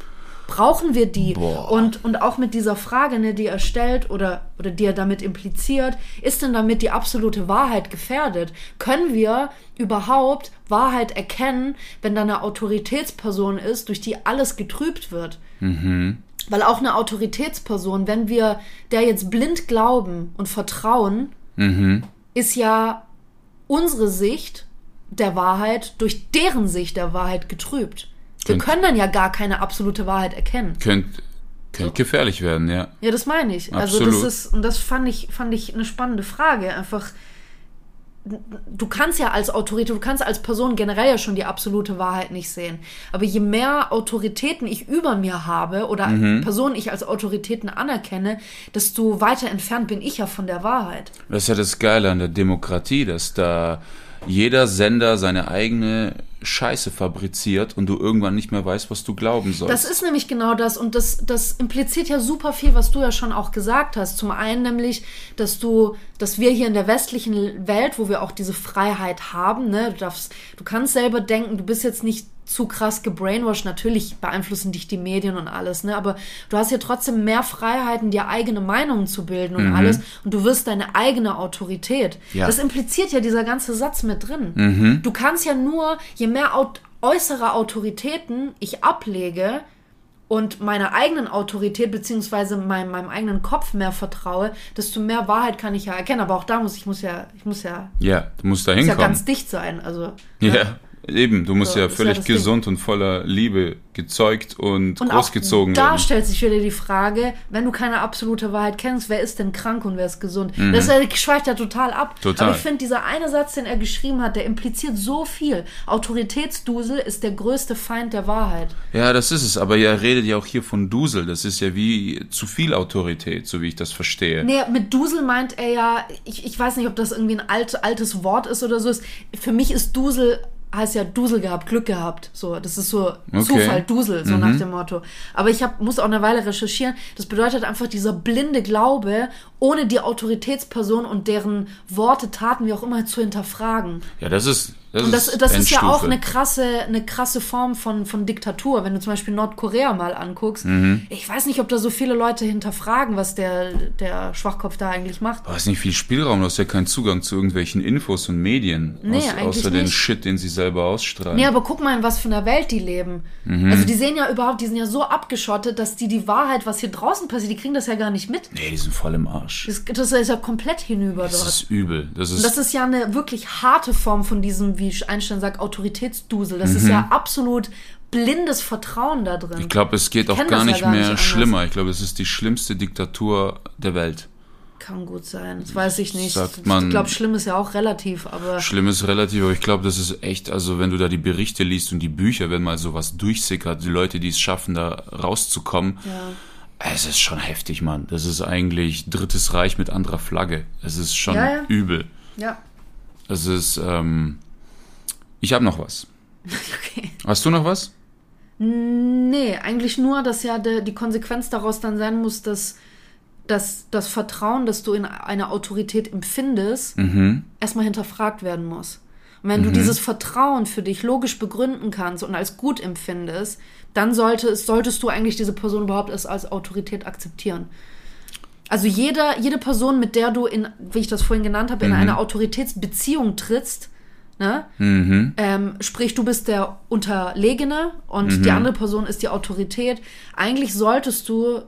Brauchen wir die? Und, und auch mit dieser Frage, ne, die er stellt oder, oder die er damit impliziert, ist denn damit die absolute Wahrheit gefährdet? Können wir überhaupt Wahrheit erkennen, wenn da eine Autoritätsperson ist, durch die alles getrübt wird? Mhm. Weil auch eine Autoritätsperson, wenn wir der jetzt blind glauben und vertrauen, mhm. ist ja unsere Sicht der Wahrheit durch deren Sicht der Wahrheit getrübt. Wir können dann ja gar keine absolute Wahrheit erkennen. Könnt, könnte gefährlich werden, ja. Ja, das meine ich. Absolut. Also das ist, und das fand ich, fand ich eine spannende Frage. Einfach, du kannst ja als Autorität, du kannst als Person generell ja schon die absolute Wahrheit nicht sehen. Aber je mehr Autoritäten ich über mir habe oder mhm. Personen ich als Autoritäten anerkenne, desto weiter entfernt bin ich ja von der Wahrheit. Das ist ja das Geile an der Demokratie, dass da jeder Sender seine eigene Scheiße fabriziert und du irgendwann nicht mehr weißt, was du glauben sollst. Das ist nämlich genau das und das, das impliziert ja super viel, was du ja schon auch gesagt hast. Zum einen nämlich, dass du, dass wir hier in der westlichen Welt, wo wir auch diese Freiheit haben, ne, du darfst, du kannst selber denken, du bist jetzt nicht zu krass gebrainwashed. Natürlich beeinflussen dich die Medien und alles, ne? Aber du hast ja trotzdem mehr Freiheiten, dir eigene Meinungen zu bilden und mhm. alles. Und du wirst deine eigene Autorität. Ja. Das impliziert ja dieser ganze Satz mit drin. Mhm. Du kannst ja nur, je mehr äußere Autoritäten ich ablege, und meiner eigenen Autorität beziehungsweise meinem, meinem eigenen Kopf mehr vertraue, desto mehr Wahrheit kann ich ja erkennen. Aber auch da muss ich muss ja ich muss ja ja du musst da hinkommen. Muss ja ganz dicht sein. Also ja. Ne? Eben, du musst so, ja völlig ja gesund Ding. und voller Liebe gezeugt und, und großgezogen da werden. Da stellt sich wieder die Frage, wenn du keine absolute Wahrheit kennst, wer ist denn krank und wer ist gesund? Mhm. Das schweift ja total ab. Total. Aber ich finde, dieser eine Satz, den er geschrieben hat, der impliziert so viel. Autoritätsdusel ist der größte Feind der Wahrheit. Ja, das ist es. Aber er redet ja auch hier von Dusel. Das ist ja wie zu viel Autorität, so wie ich das verstehe. Nee, mit Dusel meint er ja, ich, ich weiß nicht, ob das irgendwie ein alt, altes Wort ist oder so. Für mich ist Dusel heißt ja Dusel gehabt, Glück gehabt. So, das ist so okay. Zufall, Dusel, so mhm. nach dem Motto. Aber ich hab, muss auch eine Weile recherchieren. Das bedeutet einfach dieser blinde Glaube, ohne die Autoritätsperson und deren Worte, Taten, wie auch immer, zu hinterfragen. Ja, das ist das und das, das ist ja auch eine krasse, eine krasse Form von, von Diktatur. Wenn du zum Beispiel Nordkorea mal anguckst, mhm. ich weiß nicht, ob da so viele Leute hinterfragen, was der, der Schwachkopf da eigentlich macht. Du hast nicht viel Spielraum, du hast ja keinen Zugang zu irgendwelchen Infos und Medien. Nee, aus, außer nicht. den Shit, den sie selber ausstrahlen. Nee, aber guck mal, in was für einer Welt die leben. Mhm. Also die sehen ja überhaupt, die sind ja so abgeschottet, dass die die Wahrheit, was hier draußen passiert, die kriegen das ja gar nicht mit. Nee, die sind voll im Arsch. Das, das ist ja komplett hinüber das dort. Das ist übel. Das ist, das ist ja eine wirklich harte Form von diesem, wie Einstein sagt, Autoritätsdusel. Das mhm. ist ja absolut blindes Vertrauen da drin. Ich glaube, es geht auch gar nicht ja gar mehr nicht schlimmer. Ich glaube, es ist die schlimmste Diktatur der Welt. Kann gut sein, das weiß ich nicht. Man, ich glaube, schlimm ist ja auch relativ, aber. Schlimm ist relativ, aber ich glaube, das ist echt, also wenn du da die Berichte liest und die Bücher, wenn mal sowas durchsickert, die Leute, die es schaffen, da rauszukommen, ja. es ist schon heftig, Mann. Das ist eigentlich Drittes Reich mit anderer Flagge. Es ist schon ja, ja. übel. Ja. Es ist, ähm, ich habe noch was. *laughs* Okay. Hast du noch was? Nee, eigentlich nur, dass ja de, die Konsequenz daraus dann sein muss, dass dass das Vertrauen, das du in eine Autorität empfindest, Mhm. erstmal hinterfragt werden muss. Und wenn du dieses Vertrauen für dich logisch begründen kannst und als gut empfindest, dann sollte es, solltest du eigentlich diese Person überhaupt erst als Autorität akzeptieren. Also jeder, jede Person, mit der du in, wie ich das vorhin genannt habe, in eine Autoritätsbeziehung trittst, ne? Ähm, sprich, du bist der Unterlegene und die andere Person ist die Autorität. Eigentlich solltest du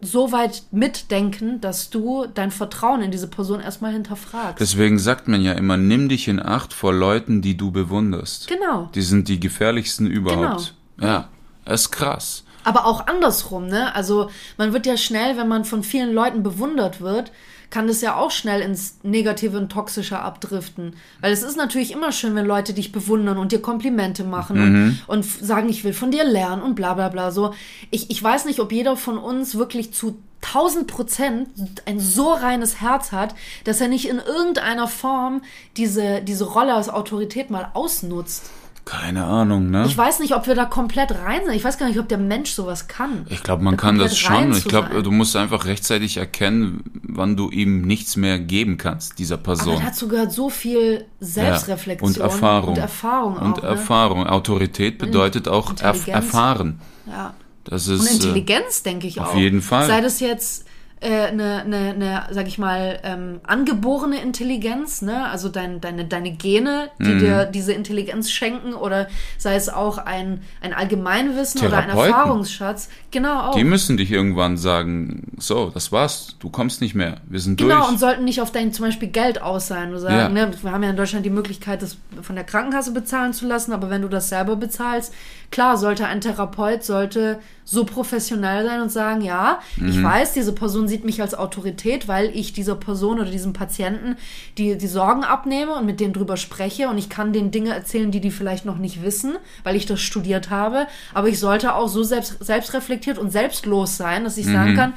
so weit mitdenken, dass du dein Vertrauen in diese Person erstmal hinterfragst. Deswegen sagt man ja immer, nimm dich in Acht vor Leuten, die du bewunderst. genau. Die sind die gefährlichsten überhaupt. Ja, das ist krass. Aber auch andersrum, ne? Also man wird ja schnell, wenn man von vielen Leuten bewundert wird, kann das ja auch schnell ins Negative und Toxische abdriften. Weil es ist natürlich immer schön, wenn Leute dich bewundern und dir Komplimente machen und, und f- sagen, ich will von dir lernen und bla bla bla. So, ich, ich weiß nicht, ob jeder von uns wirklich zu 1000 Prozent ein so reines Herz hat, dass er nicht in irgendeiner Form diese, diese Rolle als Autorität mal ausnutzt. Keine Ahnung, ne? Ich weiß nicht, ob wir da komplett rein sind. Ich weiß gar nicht, ob der Mensch sowas kann. Ich glaube, man Da kann das schon. Ich glaube, du musst einfach rechtzeitig erkennen, wann du ihm nichts mehr geben kannst, dieser Aber Person. dazu gehört so viel Selbstreflexion Und Erfahrung. Und Erfahrung auch. Und ne? Erfahrung. Autorität bedeutet auch erfahren. Ja. Das Und ist. äh, Intelligenz, denke ich auf auch. jeden Fall. Sei das jetzt eine, eine, eine, sag ich mal, ähm, angeborene Intelligenz, ne? Also dein, deine, deine Gene, die Mhm. dir diese Intelligenz schenken, oder sei es auch ein, ein Allgemeinwissen oder ein. Erfahrungsschatz. Genau auch. Die müssen dich irgendwann sagen, so, das war's, du kommst nicht mehr, wir sind Genau, durch. und sollten nicht auf dein zum Beispiel Geld aus sein. Du sagen, Ja. ne, wir haben ja in Deutschland die Möglichkeit, das von der Krankenkasse bezahlen zu lassen, aber wenn du das selber bezahlst, klar, sollte ein Therapeut sollte so professionell sein und sagen, ja, Mhm. ich weiß, diese Person sieht mich als Autorität, weil ich dieser Person oder diesem Patienten die, die Sorgen abnehme und mit denen drüber spreche und ich kann denen Dinge erzählen, die die vielleicht noch nicht wissen, weil ich das studiert habe, aber ich sollte auch so selbst, selbstreflektiert und selbstlos sein, dass ich Mhm. sagen kann,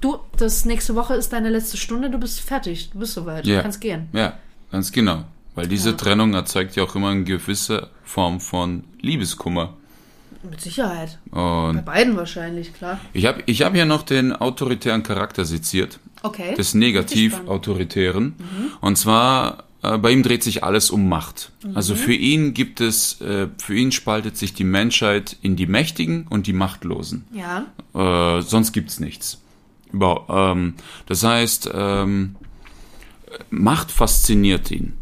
Du, das nächste Woche ist deine letzte Stunde, du bist fertig, du bist soweit, Ja. du kannst gehen. Ja, ganz genau. Weil diese Ja. Trennung erzeugt ja auch immer eine gewisse Form von Liebeskummer. Mit Sicherheit. Und Bei beiden wahrscheinlich, klar. ich habe ich hab hier noch den autoritären Charakter seziert, Okay. des negativ-autoritären. Und zwar, äh, bei ihm dreht sich alles um Macht. Mhm. Also für ihn gibt es, äh, für ihn spaltet sich die Menschheit in die Mächtigen und die Machtlosen. Ja. Äh, sonst gibt's nichts. Über, ähm, das heißt, ähm, Macht fasziniert ihn.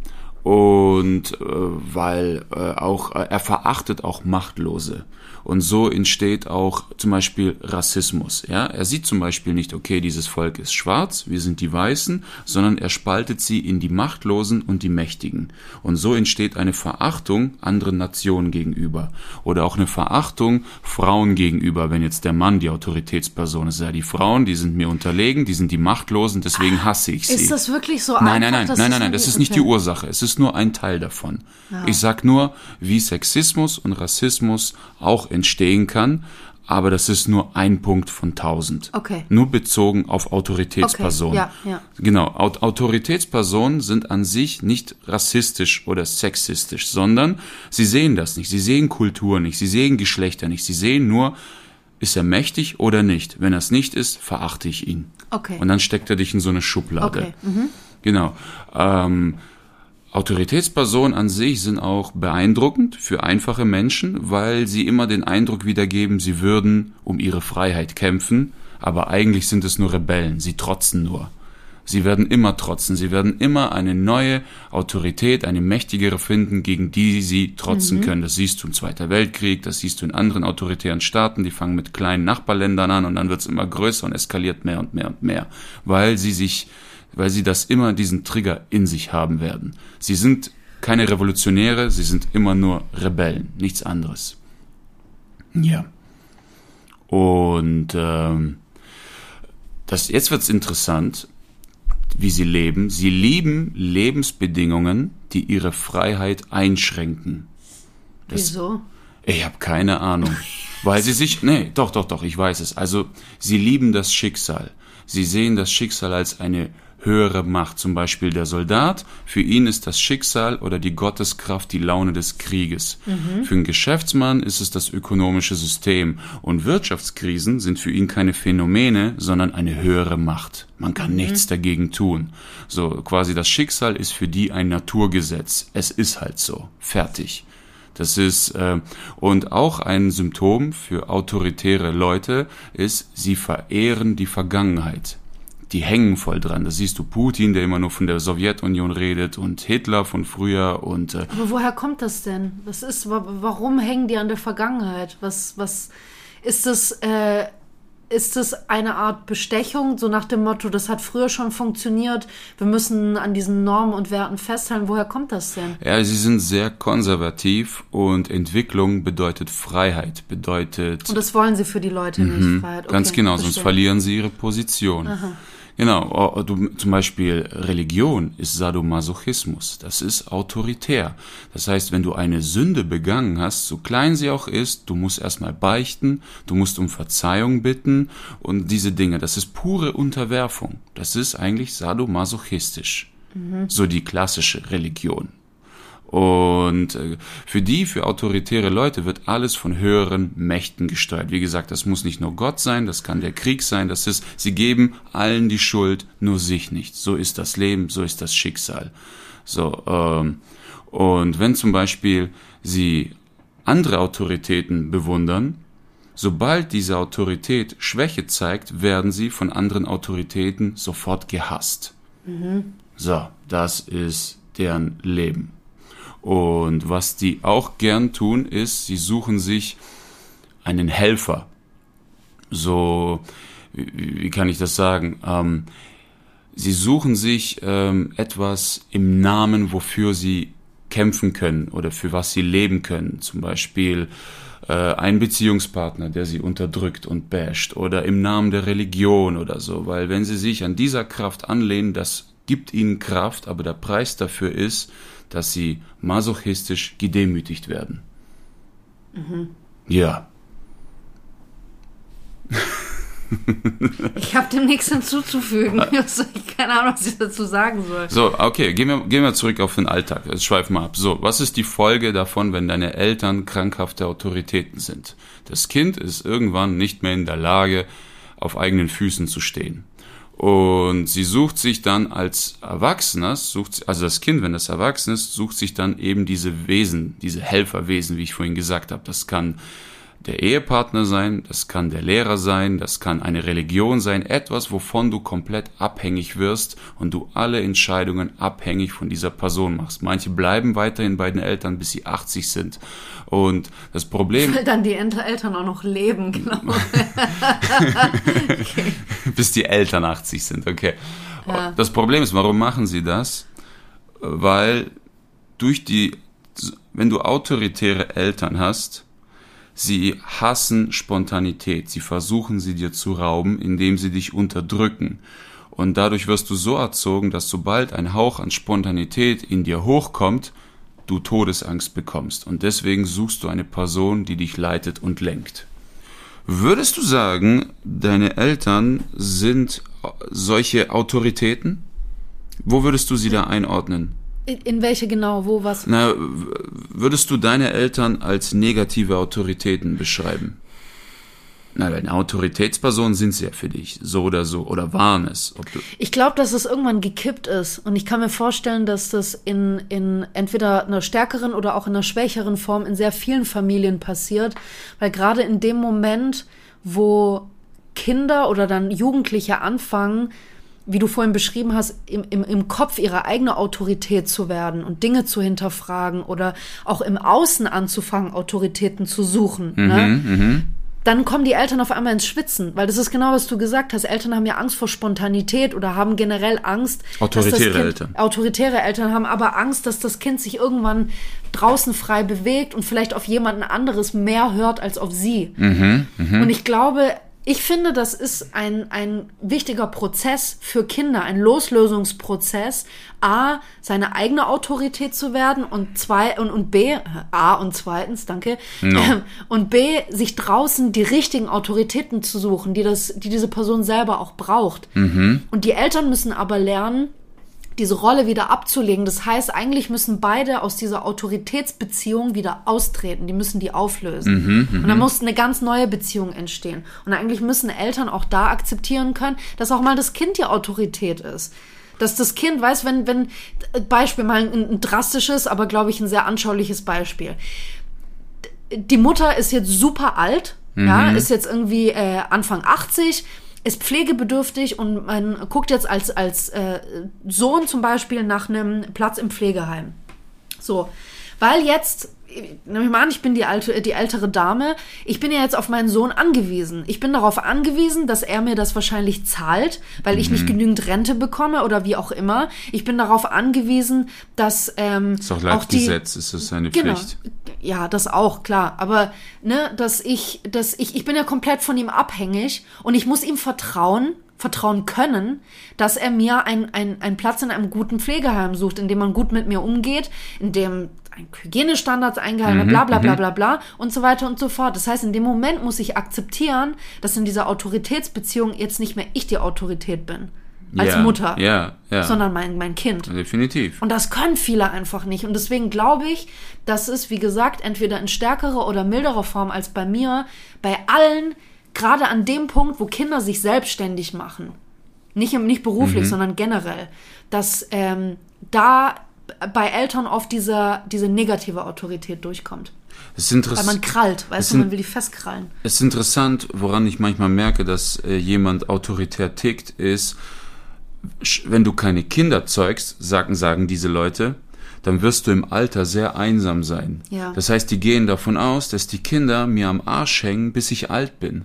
Und äh, weil äh, auch er verachtet auch Machtlose. Und so entsteht auch zum Beispiel Rassismus. Ja? Er sieht zum Beispiel nicht, okay, dieses Volk ist schwarz, wir sind die Weißen, sondern er spaltet sie in die Machtlosen und die Mächtigen. Und so entsteht eine Verachtung anderen Nationen gegenüber. Oder auch eine Verachtung Frauen gegenüber, wenn jetzt der Mann die Autoritätsperson ist. Ja, die Frauen, die sind mir unterlegen, die sind die Machtlosen, deswegen hasse ich sie. Ist das wirklich so Nein, einfach? nein, nein, dass nein, nein, nein, das ist nicht die okay. Ursache. Es ist nur ein Teil davon. Ich sag nur, wie Sexismus und Rassismus auch entstehen kann, aber das ist nur ein Punkt von tausend. Okay. Nur bezogen auf Autoritätspersonen. Okay, ja, ja. Genau, Au- Autoritätspersonen sind an sich nicht rassistisch oder sexistisch, sondern sie sehen das nicht. Sie sehen Kultur nicht, sie sehen Geschlechter nicht. Sie sehen nur, ist er mächtig oder nicht. Wenn er es nicht ist, verachte ich ihn. Okay. Und dann steckt er dich in so eine Schublade. Okay. Mhm. Genau. Ähm, Autoritätspersonen an sich sind auch beeindruckend für einfache Menschen, weil sie immer den Eindruck wiedergeben, sie würden um ihre Freiheit kämpfen, aber eigentlich sind es nur Rebellen, sie trotzen nur. Sie werden immer trotzen, sie werden immer eine neue Autorität, eine mächtigere finden, gegen die sie trotzen können. Das siehst du im Zweiten Weltkrieg, das siehst du in anderen autoritären Staaten, die fangen mit kleinen Nachbarländern an und dann wird es immer größer und eskaliert mehr und mehr und mehr, weil sie sich weil sie das immer diesen Trigger in sich haben werden. Sie sind keine Revolutionäre, sie sind immer nur Rebellen, nichts anderes. Ja. Und ähm, das, jetzt wird's interessant, wie sie leben. Sie lieben Lebensbedingungen, die ihre Freiheit einschränken. Wieso? Ich habe keine Ahnung. Weil sie sich, nee, doch, doch, doch, ich weiß es. Also, sie lieben das Schicksal. Sie sehen das Schicksal als eine höhere Macht, zum Beispiel der Soldat. Für ihn ist das Schicksal oder die Gotteskraft die Laune des Krieges. Mhm. Für einen Geschäftsmann ist es das ökonomische System. Und Wirtschaftskrisen sind für ihn keine Phänomene, sondern eine höhere Macht. Man kann mhm. nichts dagegen tun. So quasi das Schicksal ist für die ein Naturgesetz. Es ist halt so. Fertig. Das ist äh, und auch ein Symptom für autoritäre Leute ist, sie verehren die Vergangenheit. Die hängen voll dran. Da siehst du Putin, der immer nur von der Sowjetunion redet und Hitler von früher und. Äh, Aber woher kommt das denn? Was ist? Warum hängen die an der Vergangenheit? Was was ist das? Äh ist es eine Art Bestechung, so nach dem Motto, das hat früher schon funktioniert, wir müssen an diesen Normen und Werten festhalten. Woher kommt das denn? Ja, sie sind sehr konservativ und Entwicklung bedeutet Freiheit, bedeutet. Und das wollen sie für die Leute mhm, nicht, Freiheit. Okay, ganz genau, verstehe. sonst verlieren sie ihre Position. Aha. Genau, oh, oh, du, zum Beispiel Religion ist Sadomasochismus, das ist autoritär. Das heißt, wenn du eine Sünde begangen hast, so klein sie auch ist, du musst erstmal beichten, du musst um Verzeihung bitten und diese Dinge, das ist pure Unterwerfung. Das ist eigentlich sadomasochistisch. Mhm. So die klassische Religion. Und äh, für die, für autoritäre Leute wird alles von höheren Mächten gesteuert. Wie gesagt, das muss nicht nur Gott sein, das kann der Krieg sein, das ist, sie geben allen die Schuld, nur sich nicht. So ist das Leben, so ist das Schicksal. So, ähm, und wenn zum Beispiel sie andere Autoritäten bewundern, sobald diese Autorität Schwäche zeigt, werden sie von anderen Autoritäten sofort gehasst. Mhm. So, das ist deren Leben. Und was die auch gern tun, ist, sie suchen sich einen Helfer. So, wie, wie kann ich das sagen? Ähm, sie suchen sich ähm, etwas im Namen, wofür sie kämpfen können oder für was sie leben können. Zum Beispiel äh, ein Beziehungspartner, der sie unterdrückt und basht oder im Namen der Religion oder so. Weil wenn sie sich an dieser Kraft anlehnen, das gibt ihnen Kraft, aber der Preis dafür ist, dass sie masochistisch gedemütigt werden. Mhm. Ja. Ich habe dem nichts hinzuzufügen. *laughs* Ich keine Ahnung, was ich dazu sagen soll. So, okay, gehen wir, gehen wir zurück auf den Alltag. Jetzt schweifen wir ab. So, was ist die Folge davon, wenn deine Eltern krankhafte Autoritäten sind? Das Kind ist irgendwann nicht mehr in der Lage, auf eigenen Füßen zu stehen. Und sie sucht sich dann als Erwachsener, sucht, also das Kind, wenn das erwachsen ist, sucht sich dann eben diese Wesen, diese Helferwesen, wie ich vorhin gesagt habe. Das kann der Ehepartner sein, das kann der Lehrer sein, das kann eine Religion sein, etwas, wovon du komplett abhängig wirst und du alle Entscheidungen abhängig von dieser Person machst. Manche bleiben weiterhin bei den Eltern, bis sie 80 sind. Und das Problem. Weil dann die Eltern auch noch leben, genau. *laughs* okay. Bis die Eltern 80 sind, okay. Ja. Das Problem ist, warum machen sie das? Weil durch die, wenn du autoritäre Eltern hast, Sie hassen Spontanität. Sie versuchen sie dir zu rauben, indem sie dich unterdrücken. Und dadurch wirst du so erzogen, dass sobald ein Hauch an Spontanität in dir hochkommt, du Todesangst bekommst. Und deswegen suchst du eine Person, die dich leitet und lenkt. Würdest du sagen, deine Eltern sind solche Autoritäten? Wo würdest du sie da einordnen? In welche genau, wo, was? Na, würdest du deine Eltern als negative Autoritäten beschreiben? Na, eine Autoritätsperson sind sie ja für dich, so oder so, oder waren es. ich glaube, dass es irgendwann gekippt ist. Und ich kann mir vorstellen, dass das in, in entweder einer stärkeren oder auch in einer schwächeren Form in sehr vielen Familien passiert. Weil gerade in dem Moment, wo Kinder oder dann Jugendliche anfangen, wie du vorhin beschrieben hast, im, im, im Kopf ihre eigene Autorität zu werden und Dinge zu hinterfragen oder auch im Außen anzufangen, Autoritäten zu suchen. Mhm, ne? Mhm. Dann kommen die Eltern auf einmal ins Schwitzen, weil das ist genau, was du gesagt hast. Eltern haben ja Angst vor Spontanität oder haben generell Angst. Autoritäre kind, Eltern. Autoritäre Eltern haben aber Angst, dass das Kind sich irgendwann draußen frei bewegt und vielleicht auf jemanden anderes mehr hört als auf sie. Mhm, mh. Und ich glaube, Ich finde, das ist ein, ein wichtiger Prozess für Kinder, ein Loslösungsprozess. A, seine eigene Autorität zu werden und zwei, und, und B, A und zweitens, danke, No. *laughs* und B, sich draußen die richtigen Autoritäten zu suchen, die das, die diese Person selber auch braucht. Und die Eltern müssen aber lernen, diese Rolle wieder abzulegen. Das heißt, eigentlich müssen beide aus dieser Autoritätsbeziehung wieder austreten. Die müssen die auflösen. und dann muss eine ganz neue Beziehung entstehen. Und eigentlich müssen Eltern auch da akzeptieren können, dass auch mal das Kind die Autorität ist. Dass das Kind weiß, wenn, wenn, Beispiel mal ein, ein drastisches, aber glaube ich ein sehr anschauliches Beispiel die Mutter ist jetzt super alt, ja, ist jetzt irgendwie äh, Anfang 80, ist pflegebedürftig und man guckt jetzt als, als äh, Sohn zum Beispiel nach einem Platz im Pflegeheim. So, weil jetzt, nehme ich mal an, ich bin die, alte, die ältere Dame, ich bin ja jetzt auf meinen Sohn angewiesen. Ich bin darauf angewiesen, dass er mir das wahrscheinlich zahlt, weil ich nicht genügend Rente bekomme oder wie auch immer. Ich bin darauf angewiesen, dass ähm, Ist doch auch laut die, Gesetz, ist das seine Genau. Pflicht. Ja, das auch, klar. Aber, ne, dass ich, dass ich, ich bin ja komplett von ihm abhängig und ich muss ihm vertrauen, vertrauen können, dass er mir ein, ein, einen Platz in einem guten Pflegeheim sucht, in dem man gut mit mir umgeht, in dem Hygienestandards eingehalten wird, bla bla bla bla bla und so weiter und so fort. Das heißt, in dem Moment muss ich akzeptieren, dass in dieser Autoritätsbeziehung jetzt nicht mehr ich die Autorität bin als ja, Mutter, Ja, ja. sondern mein, mein Kind. Definitiv. Und das können viele einfach nicht. Und deswegen glaube ich, dass es, wie gesagt, entweder in stärkerer oder milderer Form als bei mir, bei allen, gerade an dem Punkt, wo Kinder sich selbstständig machen, nicht, nicht beruflich, sondern generell, dass ähm, da bei Eltern oft diese, diese negative Autorität durchkommt. Es ist Weil man krallt, weißt du, man will die festkrallen. Es ist interessant, woran ich manchmal merke, dass äh, jemand autoritär tickt, ist, wenn du keine Kinder zeugst, sagen, sagen diese Leute, dann wirst du im Alter sehr einsam sein. Ja. Das heißt, die gehen davon aus, dass die Kinder mir am Arsch hängen, bis ich alt bin.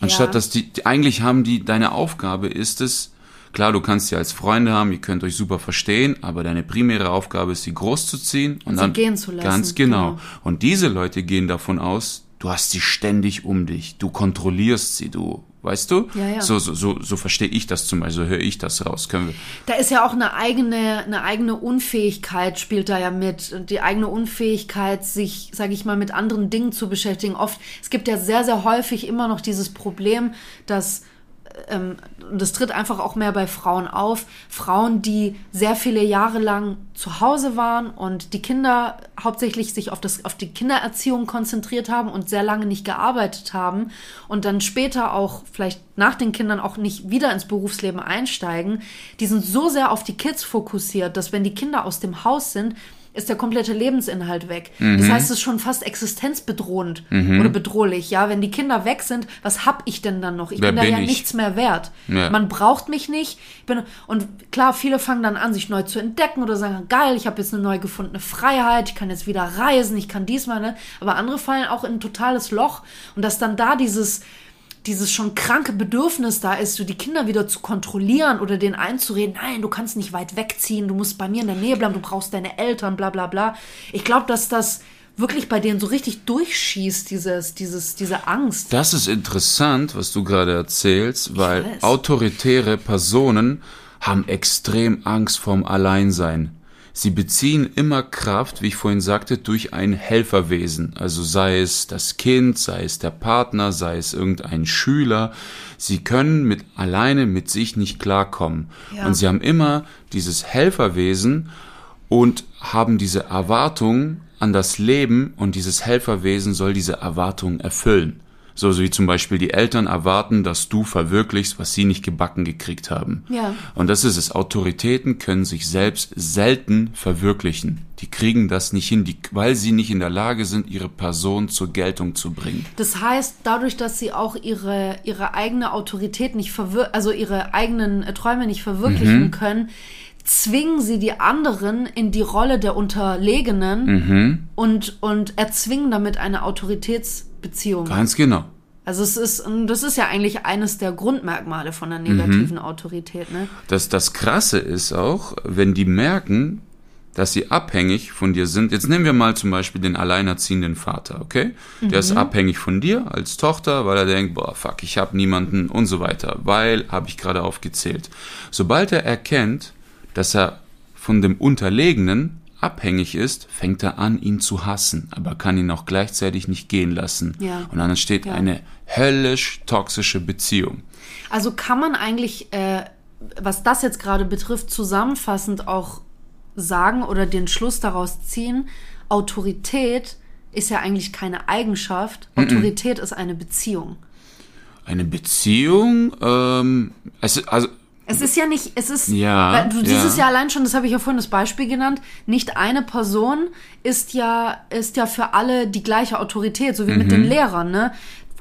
Anstatt Ja. dass die, die, eigentlich haben die, deine Aufgabe ist es, klar, du kannst sie als Freunde haben, ihr könnt euch super verstehen, aber deine primäre Aufgabe ist, sie großzuziehen und sie dann gehen zu lassen, Ganz genau. genau. Und diese Leute gehen davon aus, du hast sie ständig um dich, du kontrollierst sie, du, weißt du? Ja, ja. So, so, so, so verstehe ich das zum Beispiel, so höre ich das raus. Können wir, Da ist ja auch eine eigene, eine eigene Unfähigkeit spielt da ja mit. Und Die eigene Unfähigkeit, sich, sage ich mal, mit anderen Dingen zu beschäftigen. Oft, es gibt ja sehr, sehr häufig immer noch dieses Problem, dass ähm, das tritt einfach auch mehr bei Frauen auf. Frauen, die sehr viele Jahre lang zu Hause waren und die Kinder hauptsächlich sich auf, das, auf die Kindererziehung konzentriert haben und sehr lange nicht gearbeitet haben und dann später auch vielleicht nach den Kindern auch nicht wieder ins Berufsleben einsteigen, die sind so sehr auf die Kids fokussiert, dass wenn die Kinder aus dem Haus sind, ist der komplette Lebensinhalt weg. Mhm. Das heißt, es ist schon fast existenzbedrohend oder bedrohlich. Ja, wenn die Kinder weg sind, was hab ich denn dann noch? Ich Wer bin da bin ja ich? nichts mehr wert. Ja. Man braucht mich nicht. Ich bin, und klar, viele fangen dann an, sich neu zu entdecken oder sagen, geil, ich habe jetzt eine neu gefundene Freiheit, ich kann jetzt wieder reisen, ich kann diesmal, ne? Aber andere fallen auch in ein totales Loch. Und dass dann da dieses, dieses schon kranke Bedürfnis da ist, so die Kinder wieder zu kontrollieren oder denen einzureden, nein, du kannst nicht weit wegziehen, du musst bei mir in der Nähe bleiben, du brauchst deine Eltern, bla bla bla. Ich glaube, dass das wirklich bei denen so richtig durchschießt, dieses, dieses, diese Angst. das ist interessant, was du gerade erzählst, weil autoritäre Personen haben extrem Angst vorm Alleinsein. Sie beziehen immer Kraft, wie ich vorhin sagte, durch ein Helferwesen. Also sei es das Kind, sei es der Partner, sei es irgendein Schüler. Sie können mit alleine mit sich nicht klarkommen. Ja. Und sie haben immer dieses Helferwesen und haben diese Erwartung an das Leben und dieses Helferwesen soll diese Erwartungen erfüllen. So, so wie zum Beispiel die Eltern erwarten, dass du verwirklichst, was sie nicht gebacken gekriegt haben. Ja. Und das ist es. Autoritäten können sich selbst selten verwirklichen. Die kriegen das nicht hin, die, weil sie nicht in der Lage sind, ihre Person zur Geltung zu bringen. Das heißt, dadurch, dass sie auch ihre, ihre eigene Autorität nicht verwir also ihre eigenen äh, Träume nicht verwirklichen Mhm. können, zwingen sie die anderen in die Rolle der Unterlegenen Mhm. und, und erzwingen damit eine Autoritätsbeziehung. Ganz genau. Also es ist, das ist ja eigentlich eines der Grundmerkmale von einer negativen Autorität, ne? Das, das Krasse ist auch, wenn die merken, dass sie abhängig von dir sind. Jetzt nehmen wir mal zum Beispiel den alleinerziehenden Vater, okay? Der Mhm. ist abhängig von dir als Tochter, weil er denkt, boah, fuck, ich habe niemanden und so weiter, weil, habe ich gerade aufgezählt. Sobald er erkennt, dass er von dem Unterlegenen abhängig ist, fängt er an, ihn zu hassen, aber kann ihn auch gleichzeitig nicht gehen lassen. Ja. Und dann entsteht Ja. eine höllisch toxische Beziehung. Also kann man eigentlich, äh, was das jetzt gerade betrifft, zusammenfassend auch sagen oder den Schluss daraus ziehen, Autorität ist ja eigentlich keine Eigenschaft, Autorität ist eine Beziehung. Eine Beziehung, ähm, es, also Es ist ja nicht, es ist, Ja, du siehst ja. es ja allein schon, das habe ich ja vorhin das Beispiel genannt, nicht eine Person ist ja, ist ja für alle die gleiche Autorität, so wie mit Mhm. den Lehrern, ne?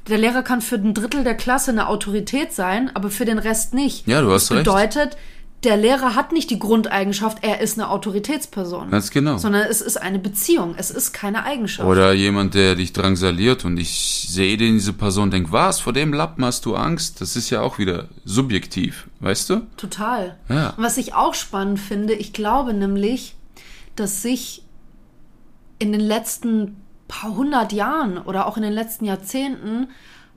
Der Lehrer kann für ein Drittel der Klasse eine Autorität sein, aber für den Rest nicht. Ja, du hast das recht. bedeutet, der Lehrer hat nicht die Grundeigenschaft, er ist eine Autoritätsperson. Ganz genau. Sondern es ist eine Beziehung, es ist keine Eigenschaft. Oder jemand, der dich drangsaliert und ich sehe den, diese Person denke, was, vor dem Lappen hast du Angst? Das ist ja auch wieder subjektiv, weißt du? Total. Ja. Und was ich auch spannend finde, ich glaube nämlich, dass sich in den letzten paar hundert Jahren oder auch in den letzten Jahrzehnten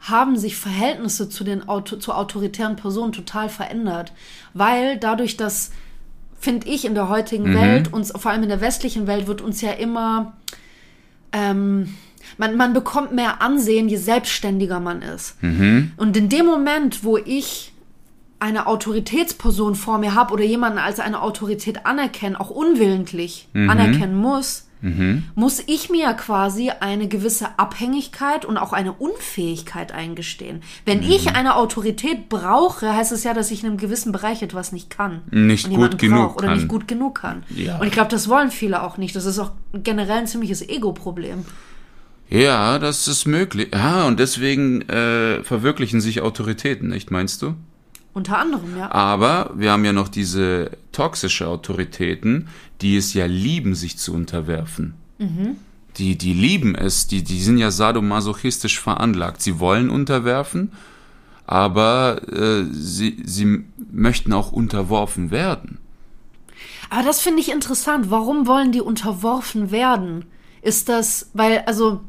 haben sich Verhältnisse zu den Auto, zu autoritären Personen total verändert. Weil dadurch, dass, finde ich, in der heutigen Welt, uns, vor allem in der westlichen Welt, wird uns ja immer, ähm, man, man bekommt mehr Ansehen, je selbstständiger man ist. Und in dem Moment, wo ich eine Autoritätsperson vor mir habe oder jemanden als eine Autorität anerkennen, auch unwillentlich anerkennen muss, muss ich mir quasi eine gewisse Abhängigkeit und auch eine Unfähigkeit eingestehen. Wenn ich eine Autorität brauche, heißt es ja, dass ich in einem gewissen Bereich etwas nicht kann. Nicht gut genug oder kann. nicht gut genug kann. Ja. Und ich glaube, das wollen viele auch nicht. Das ist auch generell ein ziemliches Ego-Problem. Ja, das ist möglich. Ja, und deswegen äh, verwirklichen sich Autoritäten, nicht, meinst du? Unter anderem, ja. Aber wir haben ja noch diese toxische Autoritäten, die es ja lieben, sich zu unterwerfen. Die, die lieben es, die, die sind ja sadomasochistisch veranlagt. Sie wollen unterwerfen, aber äh, sie, sie möchten auch unterworfen werden. Aber das finde ich interessant. Warum wollen die unterworfen werden? Ist das, weil, also,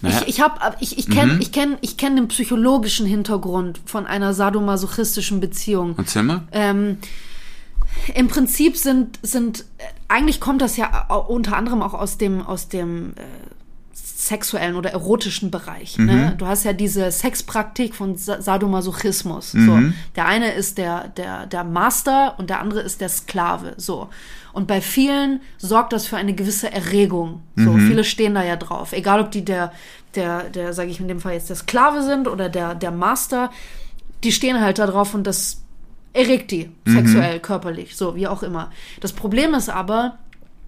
Naja, ich, ich habe, ich, ich kenne, ich kenne, ich kenne den psychologischen Hintergrund von einer sadomasochistischen Beziehung. erzähl mal. Ähm, Im Prinzip sind, sind, äh, eigentlich kommt das ja au- unter anderem auch aus dem, aus dem äh, sexuellen oder erotischen Bereich. Ne? Du hast ja diese Sexpraktik von Sa Sadomasochismus. So. Der eine ist der, der, der Master und der andere ist der Sklave. So. Und bei vielen sorgt das für eine gewisse Erregung. So, viele stehen da ja drauf. Egal ob die der, der, der, sage ich in dem Fall jetzt der Sklave sind oder der, der Master, die stehen halt da drauf und das erregt die sexuell, körperlich, so wie auch immer. Das Problem ist aber,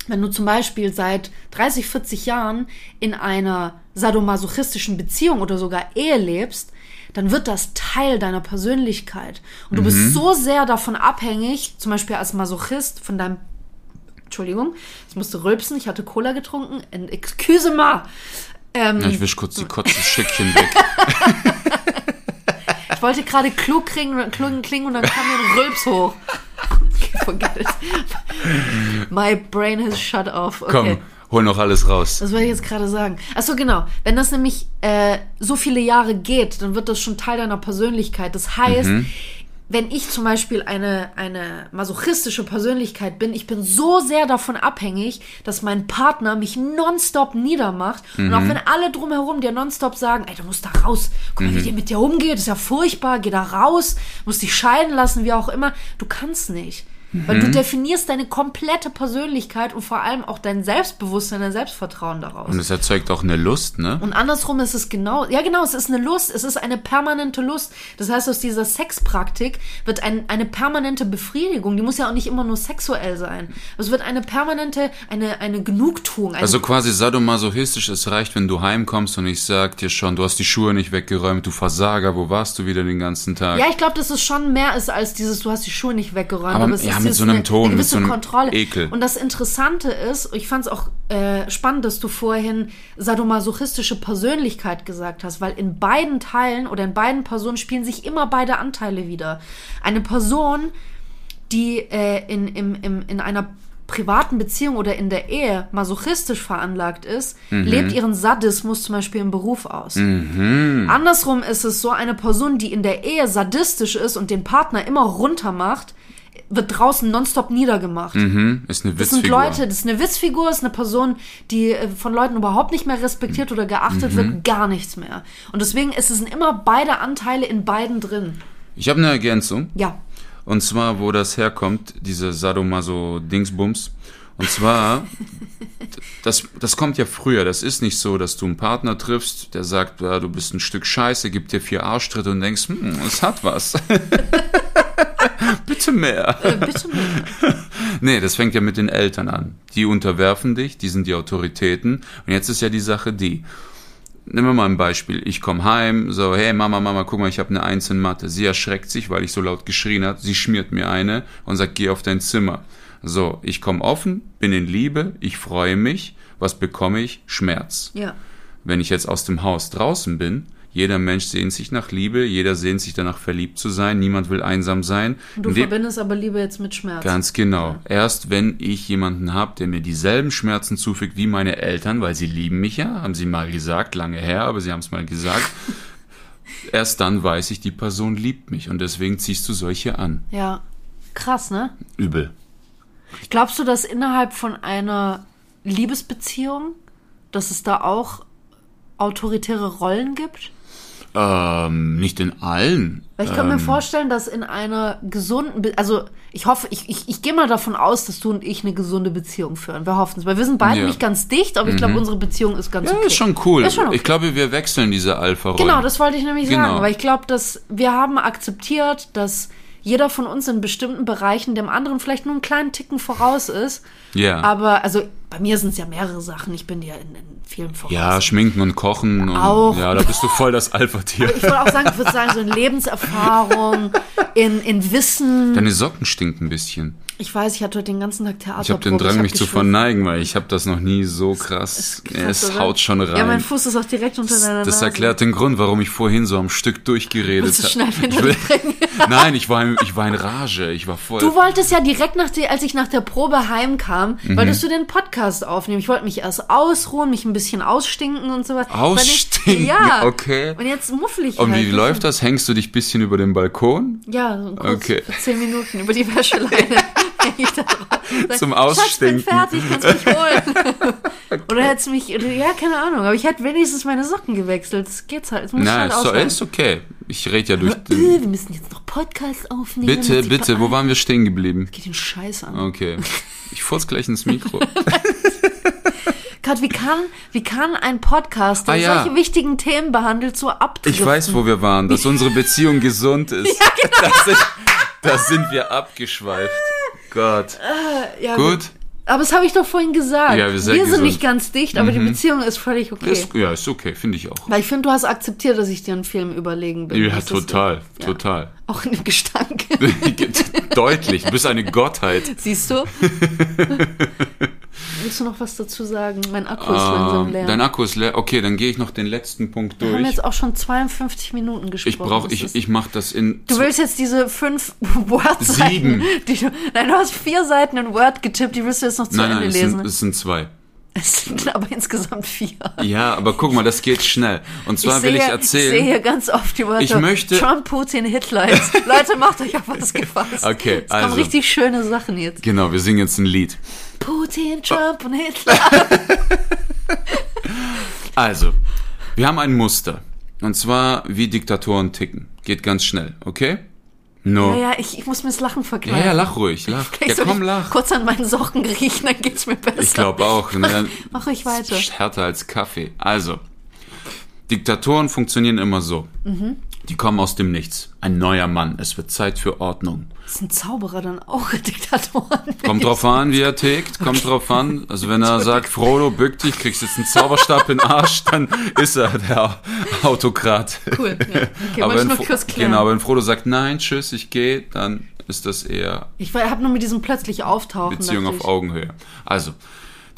wenn du zum Beispiel seit 30, 40 Jahren in einer sadomasochistischen Beziehung oder sogar Ehe lebst, dann wird das Teil deiner Persönlichkeit. Und du bist so sehr davon abhängig, zum Beispiel als Masochist, von deinem Entschuldigung, ich musste rülpsen, ich hatte Cola getrunken. And excuse me. Ähm, Ja, ich wisch kurz die Kotzestückchen weg. *laughs* *laughs* Ich wollte gerade klug klingen, klug klingen und dann kam mir ein Rülps hoch. *laughs* Forget it. My brain has shut off. Okay. Komm, hol noch alles raus. Das wollte ich jetzt gerade sagen. Achso, genau. Wenn das nämlich äh, so viele Jahre geht, dann wird das schon Teil deiner Persönlichkeit. Das heißt, wenn ich zum Beispiel eine, eine masochistische Persönlichkeit bin, ich bin so sehr davon abhängig, dass mein Partner mich nonstop niedermacht. Und auch wenn alle drumherum dir nonstop sagen, ey, du musst da raus, guck mal, wie der mit dir umgeht, ist ja furchtbar, geh da raus, musst dich scheiden lassen, wie auch immer. Du kannst nicht. Weil du definierst deine komplette Persönlichkeit und vor allem auch dein Selbstbewusstsein, dein Selbstvertrauen daraus. Und es erzeugt auch eine Lust, ne? Und andersrum ist es genau, ja genau, es ist eine Lust, es ist eine permanente Lust. Das heißt, aus dieser Sexpraktik wird ein, eine permanente Befriedigung, die muss ja auch nicht immer nur sexuell sein. Es wird eine permanente, eine, eine Genugtuung. Eine, Also quasi sadomasochistisch, es reicht, wenn du heimkommst und ich sag dir schon, du hast die Schuhe nicht weggeräumt, du Versager, wo warst du wieder den ganzen Tag? ja, ich glaube, dass es schon mehr ist als dieses, du hast die Schuhe nicht weggeräumt. Aber- es ja, ist mit so einem eine, Ton, eine mit so einem Kontrolle. Ekel. Und das Interessante ist, ich fand es auch äh, spannend, dass du vorhin sadomasochistische Persönlichkeit gesagt hast, weil in beiden Teilen oder in beiden Personen spielen sich immer beide Anteile wieder. Eine Person, die äh, in, im, im, in einer privaten Beziehung oder in der Ehe masochistisch veranlagt ist, lebt ihren Sadismus zum Beispiel im Beruf aus. Andersrum ist es so, eine Person, die in der Ehe sadistisch ist und den Partner immer runter macht, wird draußen nonstop niedergemacht. Hm, ist eine Das sind Witzfigur. Leute, das ist eine Witzfigur, ist eine Person, die äh, von Leuten überhaupt nicht mehr respektiert oder geachtet Mhm. wird, gar nichts mehr. Und deswegen ist es sind immer beide Anteile in beiden drin. Ich habe eine Ergänzung. Ja. Und zwar, wo das herkommt, diese Sadomaso-Dingsbums. Und zwar, das, das kommt ja früher. Das ist nicht so, dass du einen Partner triffst, der sagt, ja, du bist ein Stück Scheiße, gibt dir vier Arschtritte und denkst, hm, es hat was. *laughs* Bitte mehr. Äh, bitte mehr. Nee, das fängt ja mit den Eltern an. Die unterwerfen dich, die sind die Autoritäten. Und jetzt ist ja die Sache die. Nehmen wir mal ein Beispiel. Ich komme heim, so, hey Mama, Mama, guck mal, ich habe eine Eins in Mathe. Sie erschreckt sich, weil ich so laut geschrien habe. Sie schmiert mir eine und sagt, geh auf dein Zimmer. So, ich komme offen, bin in Liebe, ich freue mich. Was bekomme ich? Schmerz. Ja. Wenn ich jetzt aus dem Haus draußen bin, jeder Mensch sehnt sich nach Liebe, jeder sehnt sich danach verliebt zu sein, niemand will einsam sein. Du In dem- verbindest aber Liebe jetzt mit Schmerz. Ganz genau. Erst wenn ich jemanden habe, der mir dieselben Schmerzen zufügt wie meine Eltern, weil sie lieben mich ja, haben sie mal gesagt, lange her, aber sie haben es mal gesagt. *laughs* Erst dann weiß ich, die Person liebt mich und deswegen ziehst du solche an. Ja. Krass, ne? Übel. Glaubst du, dass innerhalb von einer Liebesbeziehung, dass es da auch autoritäre Rollen gibt? Ähm, nicht in allen. Weil ich kann mir ähm, vorstellen, dass in einer gesunden, Be also ich hoffe, ich, ich, ich gehe mal davon aus, dass du und ich eine gesunde Beziehung führen. Wir hoffen es, weil wir sind beide Ja. Mhm. nicht ganz dicht, aber ich glaube, unsere Beziehung ist ganz Ja, okay. ist schon cool. Ist schon okay. Ich glaube, wir wechseln diese Alpha-Rollen. Genau, das wollte ich nämlich Genau. sagen, weil ich glaube, dass wir haben akzeptiert, dass jeder von uns in bestimmten Bereichen dem anderen vielleicht nur einen kleinen Ticken voraus ist. Ja. Aber also bei mir sind es ja mehrere Sachen. Ich bin dir in, in vielen voraus. ja, schminken und kochen. Und, Auch. Ja, da bist du voll das Alpha-Tier. *laughs* ich würde auch sagen, ich würde sagen, so in Lebenserfahrung, in, in Wissen. Deine Socken stinken ein bisschen. Ich weiß, ich hatte heute den ganzen Tag Theater. Ich habe den Drang, mich zu verneigen, weil ich habe das noch nie so krass. Es, haut schon rein. Ja, mein Fuß ist auch direkt unter deiner das Nase. erklärt den Grund, warum ich vorhin so am Stück durchgeredet du habe. bringen? *laughs* Nein, ich war, in, ich war in Rage. Ich war voll. Du wolltest ja direkt nach der, als ich nach der Probe heimkam, Mhm. wolltest du den Podcast aufnehmen. Ich wollte mich erst ausruhen, mich ein bisschen ausstinken und sowas. Ausstinken? Ja. *laughs* Okay. Und jetzt muffel ich und halt. wie läuft das? Hängst du dich ein bisschen über den Balkon? Ja, so kurz Okay. zehn Minuten über die Wäscheleine. *laughs* ich da drauf. Zum Schatz, bin Ausstinken. fertig, kannst mich holen. *laughs* Oder hättest mich, ja, keine Ahnung, aber ich hätte wenigstens meine Socken gewechselt. Das geht's halt. Das muss ich Nein, halt ist, so, ist okay. Ich rede ja durch Äh, den. wir müssen jetzt noch Podcast aufnehmen. Bitte, bitte, wo waren wir stehen geblieben? Geht den Scheiß an. Okay. Ich furz gleich ins Mikro. Gott, wie kann, wie kann ein Podcast, der Ah, ja. solche wichtigen Themen behandelt, so abdriften? Ich weiß, wo wir waren, dass *laughs* unsere Beziehung gesund ist. *laughs* genau. da, sind, da sind wir abgeschweift. Gott. ja, Gut. Aber das habe ich doch vorhin gesagt. Ja, wir sind sind gesund. Mhm. nicht ganz dicht, aber die Beziehung ist völlig okay. Ist, ja, ist okay, finde ich auch. Weil ich finde, du hast akzeptiert, dass ich dir einen Film überlegen bin. Ja, Das ist- total, ja. total. *laughs* Auch in dem Gestank. Deutlich, du bist eine Gottheit. Siehst du? *laughs* Willst du noch was dazu sagen? Mein Akku ist langsam Ähm, leer. dein Akku ist leer. Okay, dann gehe ich noch den letzten Punkt wir haben durch. jetzt auch schon 52 Minuten gesprochen. Ich brauche, ich, ich mache das in. Du willst jetzt diese fünf *laughs* Word-Seiten. Sieben. Die nein, du hast vier Seiten in Word getippt, die willst du jetzt noch zu nein, Ende nein, es lesen. sind, es sind zwei. Es sind *laughs* aber insgesamt vier. Ja, aber guck mal, das geht schnell. Und zwar will ich erzählen. Ich sehe hier ganz oft die Wörter Ich möchte- Trump, Putin, Hitler. *laughs* Leute, macht euch auf was gefasst. Okay, es kommen also. richtig schöne Sachen jetzt. Genau, wir singen jetzt ein Lied. Putin, Trump und Hitler. *laughs* Also, wir haben ein Muster. Und zwar, wie Diktatoren ticken. Geht ganz schnell, okay? No. Ja, ja, ich, ich muss mir das Lachen Ja, verkleiden. ja, lach ruhig, lach. Vielleicht Ja, komm, ich lach. kurz an meinen Socken riechen, dann geht's mir besser. Ich glaube auch. Ne? Mach ruhig weiter. Ist Härter als Kaffee. Also, Diktatoren funktionieren immer so. Mhm. Die kommen aus dem Nichts. Ein neuer Mann. Es wird Zeit für Ordnung. Das sind Zauberer dann auch *laughs* Diktatoren. Kommt drauf an, wie er tickt. Kommt drauf an. Also wenn er sagt, Frodo, bück dich, kriegst jetzt einen Zauberstab in den Arsch, dann ist er der Autokrat. Cool, ja. Okay, *laughs* aber wenn, genau, wenn Frodo sagt, nein, tschüss, ich gehe, dann ist das eher Ich habe nur mit diesem plötzlich Auftauchen. Beziehung auf. Augenhöhe. Also,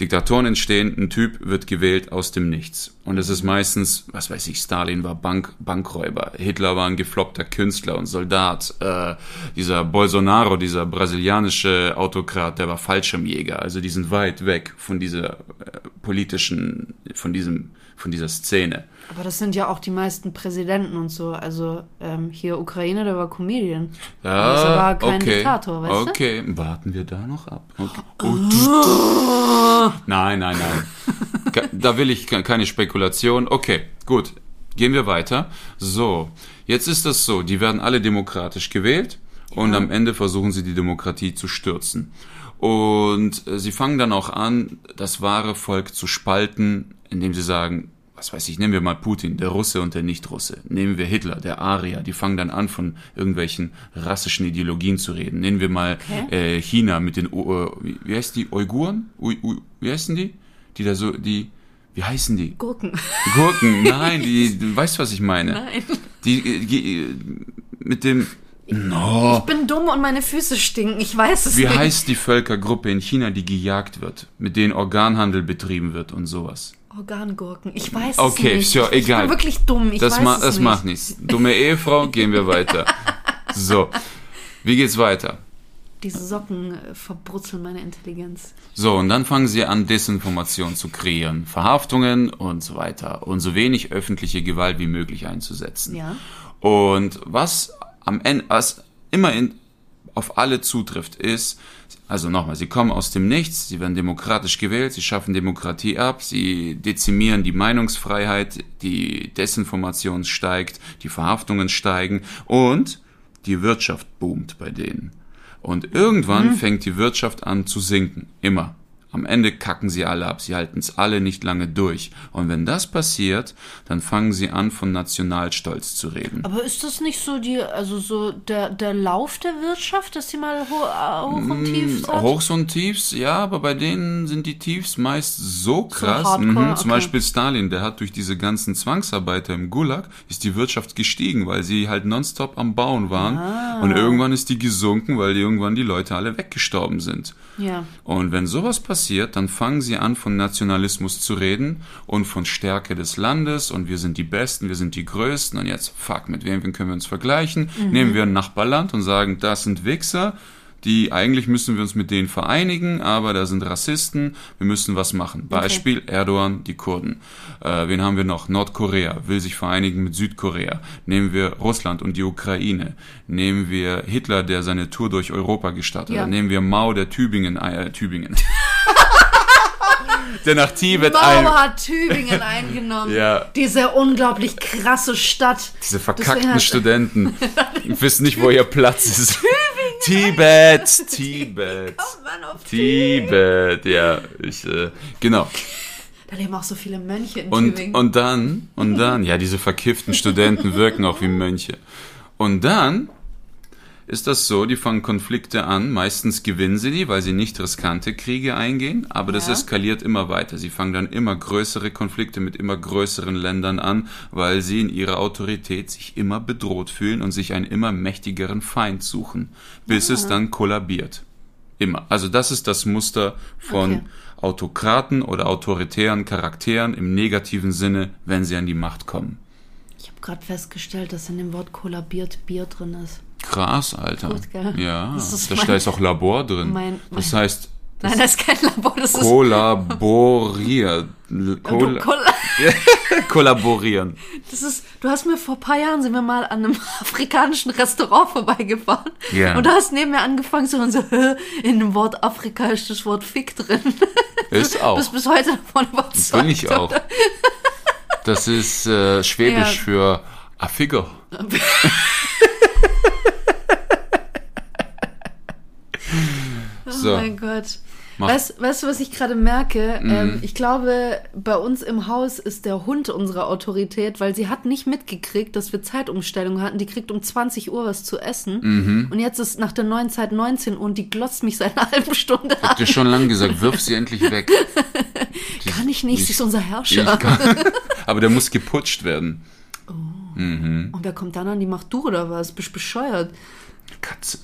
Diktatoren entstehen, ein Typ wird gewählt aus dem Nichts. Und es ist meistens, was weiß ich, Stalin war Bank, Bankräuber, Hitler war ein gefloppter Künstler und Soldat, äh, dieser Bolsonaro, dieser brasilianische Autokrat, der war Fallschirmjäger. Also die sind weit weg von dieser äh, politischen, von diesem, von dieser Szene. Aber das sind ja auch die meisten Präsidenten und so. Also ähm, hier Ukraine, der war Comedian. Ja, das war kein okay. Diktator, weißt du? okay. warten wir da noch ab. Okay. Oh, nein, nein, nein. Da will ich ke- keine Spekulation. Okay, gut. Gehen wir weiter. So, jetzt ist das so, die werden alle demokratisch gewählt und am Ende versuchen sie die Demokratie zu stürzen. Und äh, sie fangen dann auch an, das wahre Volk zu spalten, indem sie sagen, was weiß ich, nehmen wir mal Putin, der Russe und der Nicht-Russe. Nehmen wir Hitler, der Arier. Die fangen dann an, von irgendwelchen rassischen Ideologien zu reden. Nehmen wir mal Okay. äh, China mit den, U- äh, wie, wie heißt die, Uiguren? Ui, Ui, wie heißen die? Die da so, die, wie heißen die? Gurken. Gurken, nein, die, du weißt, was ich meine. Nein. Die, äh, die äh, mit dem, no, Ich bin dumm und meine Füße stinken. Ich weiß es wie nicht. heißt die Völkergruppe in China, die gejagt wird, mit denen Organhandel betrieben wird und sowas? Organgurken. Ich weiß Okay, es nicht. so, ich, egal. Ich bin wirklich dumm. Ich das weiß ma es das nicht. macht nichts. Dumme Ehefrau, gehen wir weiter. So, wie geht's weiter? Diese Socken äh, verbrutzeln meine Intelligenz. So, und dann fangen sie an, Desinformation zu kreieren, Verhaftungen und so weiter und so wenig öffentliche Gewalt wie möglich einzusetzen. Ja. Und was am Ende, was immer in, auf alle zutrifft, ist, also nochmal, sie kommen aus dem Nichts, sie werden demokratisch gewählt, sie schaffen Demokratie ab, sie dezimieren die Meinungsfreiheit, die Desinformation steigt, die Verhaftungen steigen und die Wirtschaft boomt bei denen. Und irgendwann fängt die Wirtschaft an zu sinken. Immer. Am Ende kacken sie alle ab. Sie halten es alle nicht lange durch. Und wenn das passiert, dann fangen sie an, von Nationalstolz zu reden. Aber ist das nicht so die, also so der, der Lauf der Wirtschaft, dass sie mal ho äh, hoch und tief hat? Hochs und Tiefs, ja, aber bei denen sind die Tiefs meist so krass. hardcore, mhm, zum okay. Beispiel Stalin, der hat durch diese ganzen Zwangsarbeiter im Gulag, ist die Wirtschaft gestiegen, weil sie halt nonstop am Bauen waren. Ah. Und irgendwann ist die gesunken, weil die irgendwann die Leute alle weggestorben sind. Ja. Und wenn sowas passiert, dann fangen sie an, von Nationalismus zu reden und von Stärke des Landes und wir sind die Besten, wir sind die Größten und jetzt, fuck, mit wem können wir uns vergleichen? Nehmen wir ein Nachbarland und sagen, das sind Wichser, die eigentlich müssen wir uns mit denen vereinigen, aber da sind Rassisten, wir müssen was machen. Beispiel Erdogan, die Kurden. Äh, wen haben wir noch? Nordkorea will sich vereinigen mit Südkorea. Nehmen wir Russland und die Ukraine. Nehmen wir Hitler, der seine Tour durch Europa gestartet Ja. hat. Nehmen wir Mao, der Tübingen, äh, Tübingen. *laughs* der nach Tibet Mao ein... hat Tübingen *laughs* eingenommen. Ja. Diese unglaublich krasse Stadt. Diese verkackten hat- Studenten *laughs* wissen nicht, wo ihr Platz ist. Tibet, Tibet, auf Tibet, ja, ich, äh, genau. Da leben auch so viele Mönche in Und, Tübingen. und dann, und dann, ja, diese verkifften Studenten wirken auch wie Mönche. Und dann ist das so, die fangen Konflikte an, meistens gewinnen sie die, weil sie nicht riskante Kriege eingehen, aber das Ja. eskaliert immer weiter. Sie fangen dann immer größere Konflikte mit immer größeren Ländern an, weil sie in ihrer Autorität sich immer bedroht fühlen und sich einen immer mächtigeren Feind suchen, bis es dann kollabiert. Immer. Also das ist das Muster von Okay. Autokraten oder autoritären Charakteren im negativen Sinne, wenn sie an die Macht kommen. ich habe gerade festgestellt, dass in dem Wort kollabiert Bier drin ist. Krass, Alter. Gut, gell? Ja, Das ist da mein- da ist auch Labor drin. mein- das mein- heißt Nein, das ist kein Labor, das ist kollaboriert. Du, Koll Kolla- *laughs* kollaborieren. das ist, du hast mir vor ein paar Jahren sind wir mal an einem *laughs* afrikanischen Restaurant vorbeigefahren. Ja. Und du hast neben mir angefangen zu hören, so, "Hä, in dem Wort Afrika ist das Wort Fick drin. *laughs* Ist Du auch. bist bis heute davon überzeugt. Bin ich auch. Das ist äh, Schwäbisch Ja. für Affiger. Oh So. mein Gott. Mach. Mhm. Weißt, weißt du, was ich gerade merke? Ähm, ich glaube, bei uns im Haus ist der Hund unsere Autorität, weil sie hat nicht mitgekriegt, dass wir Zeitumstellung hatten. Die kriegt um 20 Uhr was zu essen. Mhm. Und jetzt ist nach der neuen Zeit 19 Uhr und die glotzt mich seit einer *laughs* halben Stunde an. Hab dir schon lange gesagt, wirf sie endlich weg. *laughs* Die- Kann ich nicht, sie ist unser Ich Herrscher. *laughs* aber der muss geputscht werden. Mhm. Und wer kommt dann an die macht du oder was? Bist bescheuert. Katze.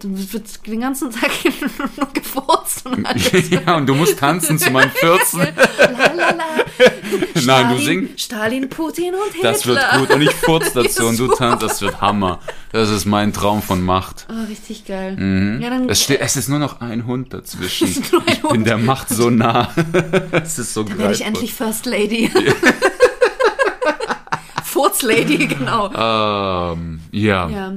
Du wird den ganzen Tag *laughs* nur gefurzt und alles. *laughs* ja, und du musst tanzen zu meinen 14. Lalala. *laughs* Nein, du singst. Stalin, Putin und Hitler. Das wird gut. Und ich furz dazu und du tanzt. Das wird Hammer. Das ist mein Traum von Macht. Ah, richtig geil. Ja, dann, Es, steht, es ist nur noch ein Hund dazwischen. Es ist nur ein ich bin Hund. der Macht so nah. Es ist so dann werde ich endlich First Lady. Furz Lady, genau. Ähm, ja. Ja.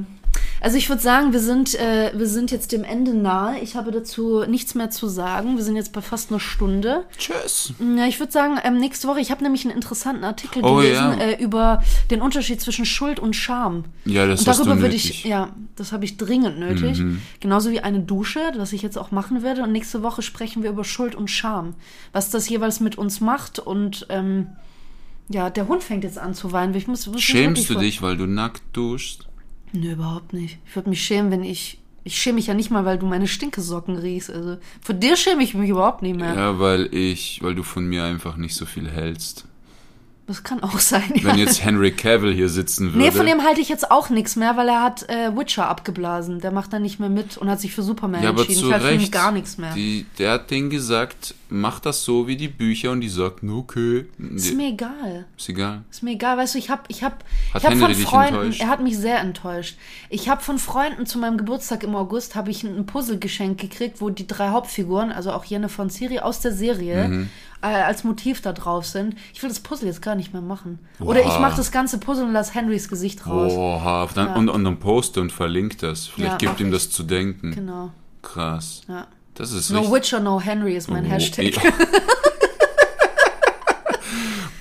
Also ich würde sagen, wir sind, äh, wir sind jetzt dem Ende nahe. Ich habe dazu nichts mehr zu sagen. Wir sind jetzt bei fast einer Stunde. Tschüss. Ja, ich würde sagen, ähm, nächste Woche, ich habe nämlich einen interessanten Artikel Oh, gelesen ja. äh, über den Unterschied zwischen Schuld und Scham. Ja, das und darüber würde ich, ja, das habe ich dringend nötig. Mhm. Genauso wie eine Dusche, was ich jetzt auch machen werde. Und nächste Woche sprechen wir über Schuld und Scham. Was das jeweils mit uns macht. Und ähm, ja, der Hund fängt jetzt an zu weinen. Ich muss, muss Schämst du dich, weil du nackt duschst? Nö, überhaupt nicht. Ich würde mich schämen, wenn ich. Ich schäme mich ja nicht mal, weil du meine Stinkesocken riechst. Also vor dir schäme ich mich überhaupt nicht mehr. Ja, weil ich, weil du von mir einfach nicht so viel hältst. Das kann auch sein. Wenn ja. jetzt Henry Cavill hier sitzen würde. Nee, von dem halte ich jetzt auch nichts mehr, weil er hat äh, Witcher abgeblasen. Der macht da nicht mehr mit und hat sich für Superman ja, aber entschieden. zu ich halte von Recht. gar nichts mehr. Die, der hat denen gesagt, mach das so wie die Bücher und die sagten, okay. ist mir egal. ist egal. Ist mir egal, weißt du, ich habe ich hab, Hat ich hab Henry von Freunden, enttäuscht? er hat mich sehr enttäuscht. Ich habe von Freunden zu meinem Geburtstag im August habe ich ein Puzzlegeschenk gekriegt, wo die drei Hauptfiguren, also auch Jennifer und Siri aus der Serie Mhm. äh, als Motiv da drauf sind. Ich will das Puzzle jetzt gar nicht mehr machen. Oder ich Oha. mache das ganze Puzzle und lass Henrys Gesicht raus. Oha, dann, Ja. und, und dann poste und verlinkt das. Vielleicht Ja, gibt ihm ich. das zu denken. Genau. Krass. Ja. Das ist No richtig. Witcher, no Henry ist mein Oh, Hashtag. ja. *laughs*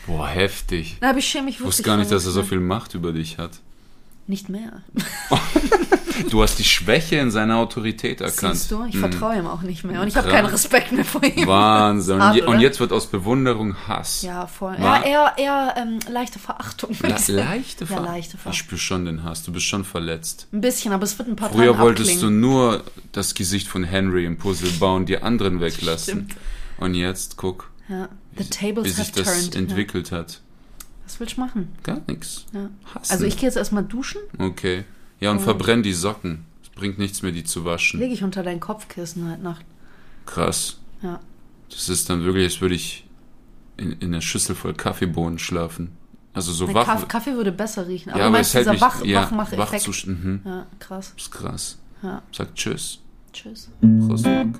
Boah, heftig. Na, aber ich schäme mich Ich wirklich. wusste gar nicht, dass er so viel Macht über dich hat. Nicht mehr. *laughs* Du hast die Schwäche in seiner Autorität erkannt. Siehst du? Ich Mhm. vertraue ihm auch nicht mehr. Und ich habe keinen Respekt mehr vor ihm. Wahnsinn. Und, Hart, und jetzt wird aus Bewunderung Hass. Ja, voll. War- Ja, eher, eher ähm, leichte Verachtung. Le ich leichte *laughs* Ja, Ver leichte Ich Ver- spür schon den Hass. Du bist schon verletzt. Ein bisschen, aber es wird ein paar Früher wolltest abklingen. du nur das Gesicht von Henry im Puzzle bauen, die anderen weglassen. Stimmt. Und jetzt guck, Ja. The wie tables sich das turned. Ja. entwickelt hat. Was willst du machen? Gar nichts. Ja. Also ich gehe jetzt erstmal duschen, Okay. Ja, und verbrenn die Socken. Es bringt nichts mehr, die zu waschen. lege ich unter dein Kopfkissen heute Nacht. Krass. Ja. Das ist dann wirklich, als würde ich in, in einer Schüssel voll Kaffeebohnen schlafen. Also so Der wach. Kaff- Kaffee würde besser riechen. Aber ja, aber es hält mich Wach ja, Wachmacheffekt. wach zu, mhm. Ja, krass. Das ist krass. Ja. Sag Tschüss. Tschüss. Prost, Marke.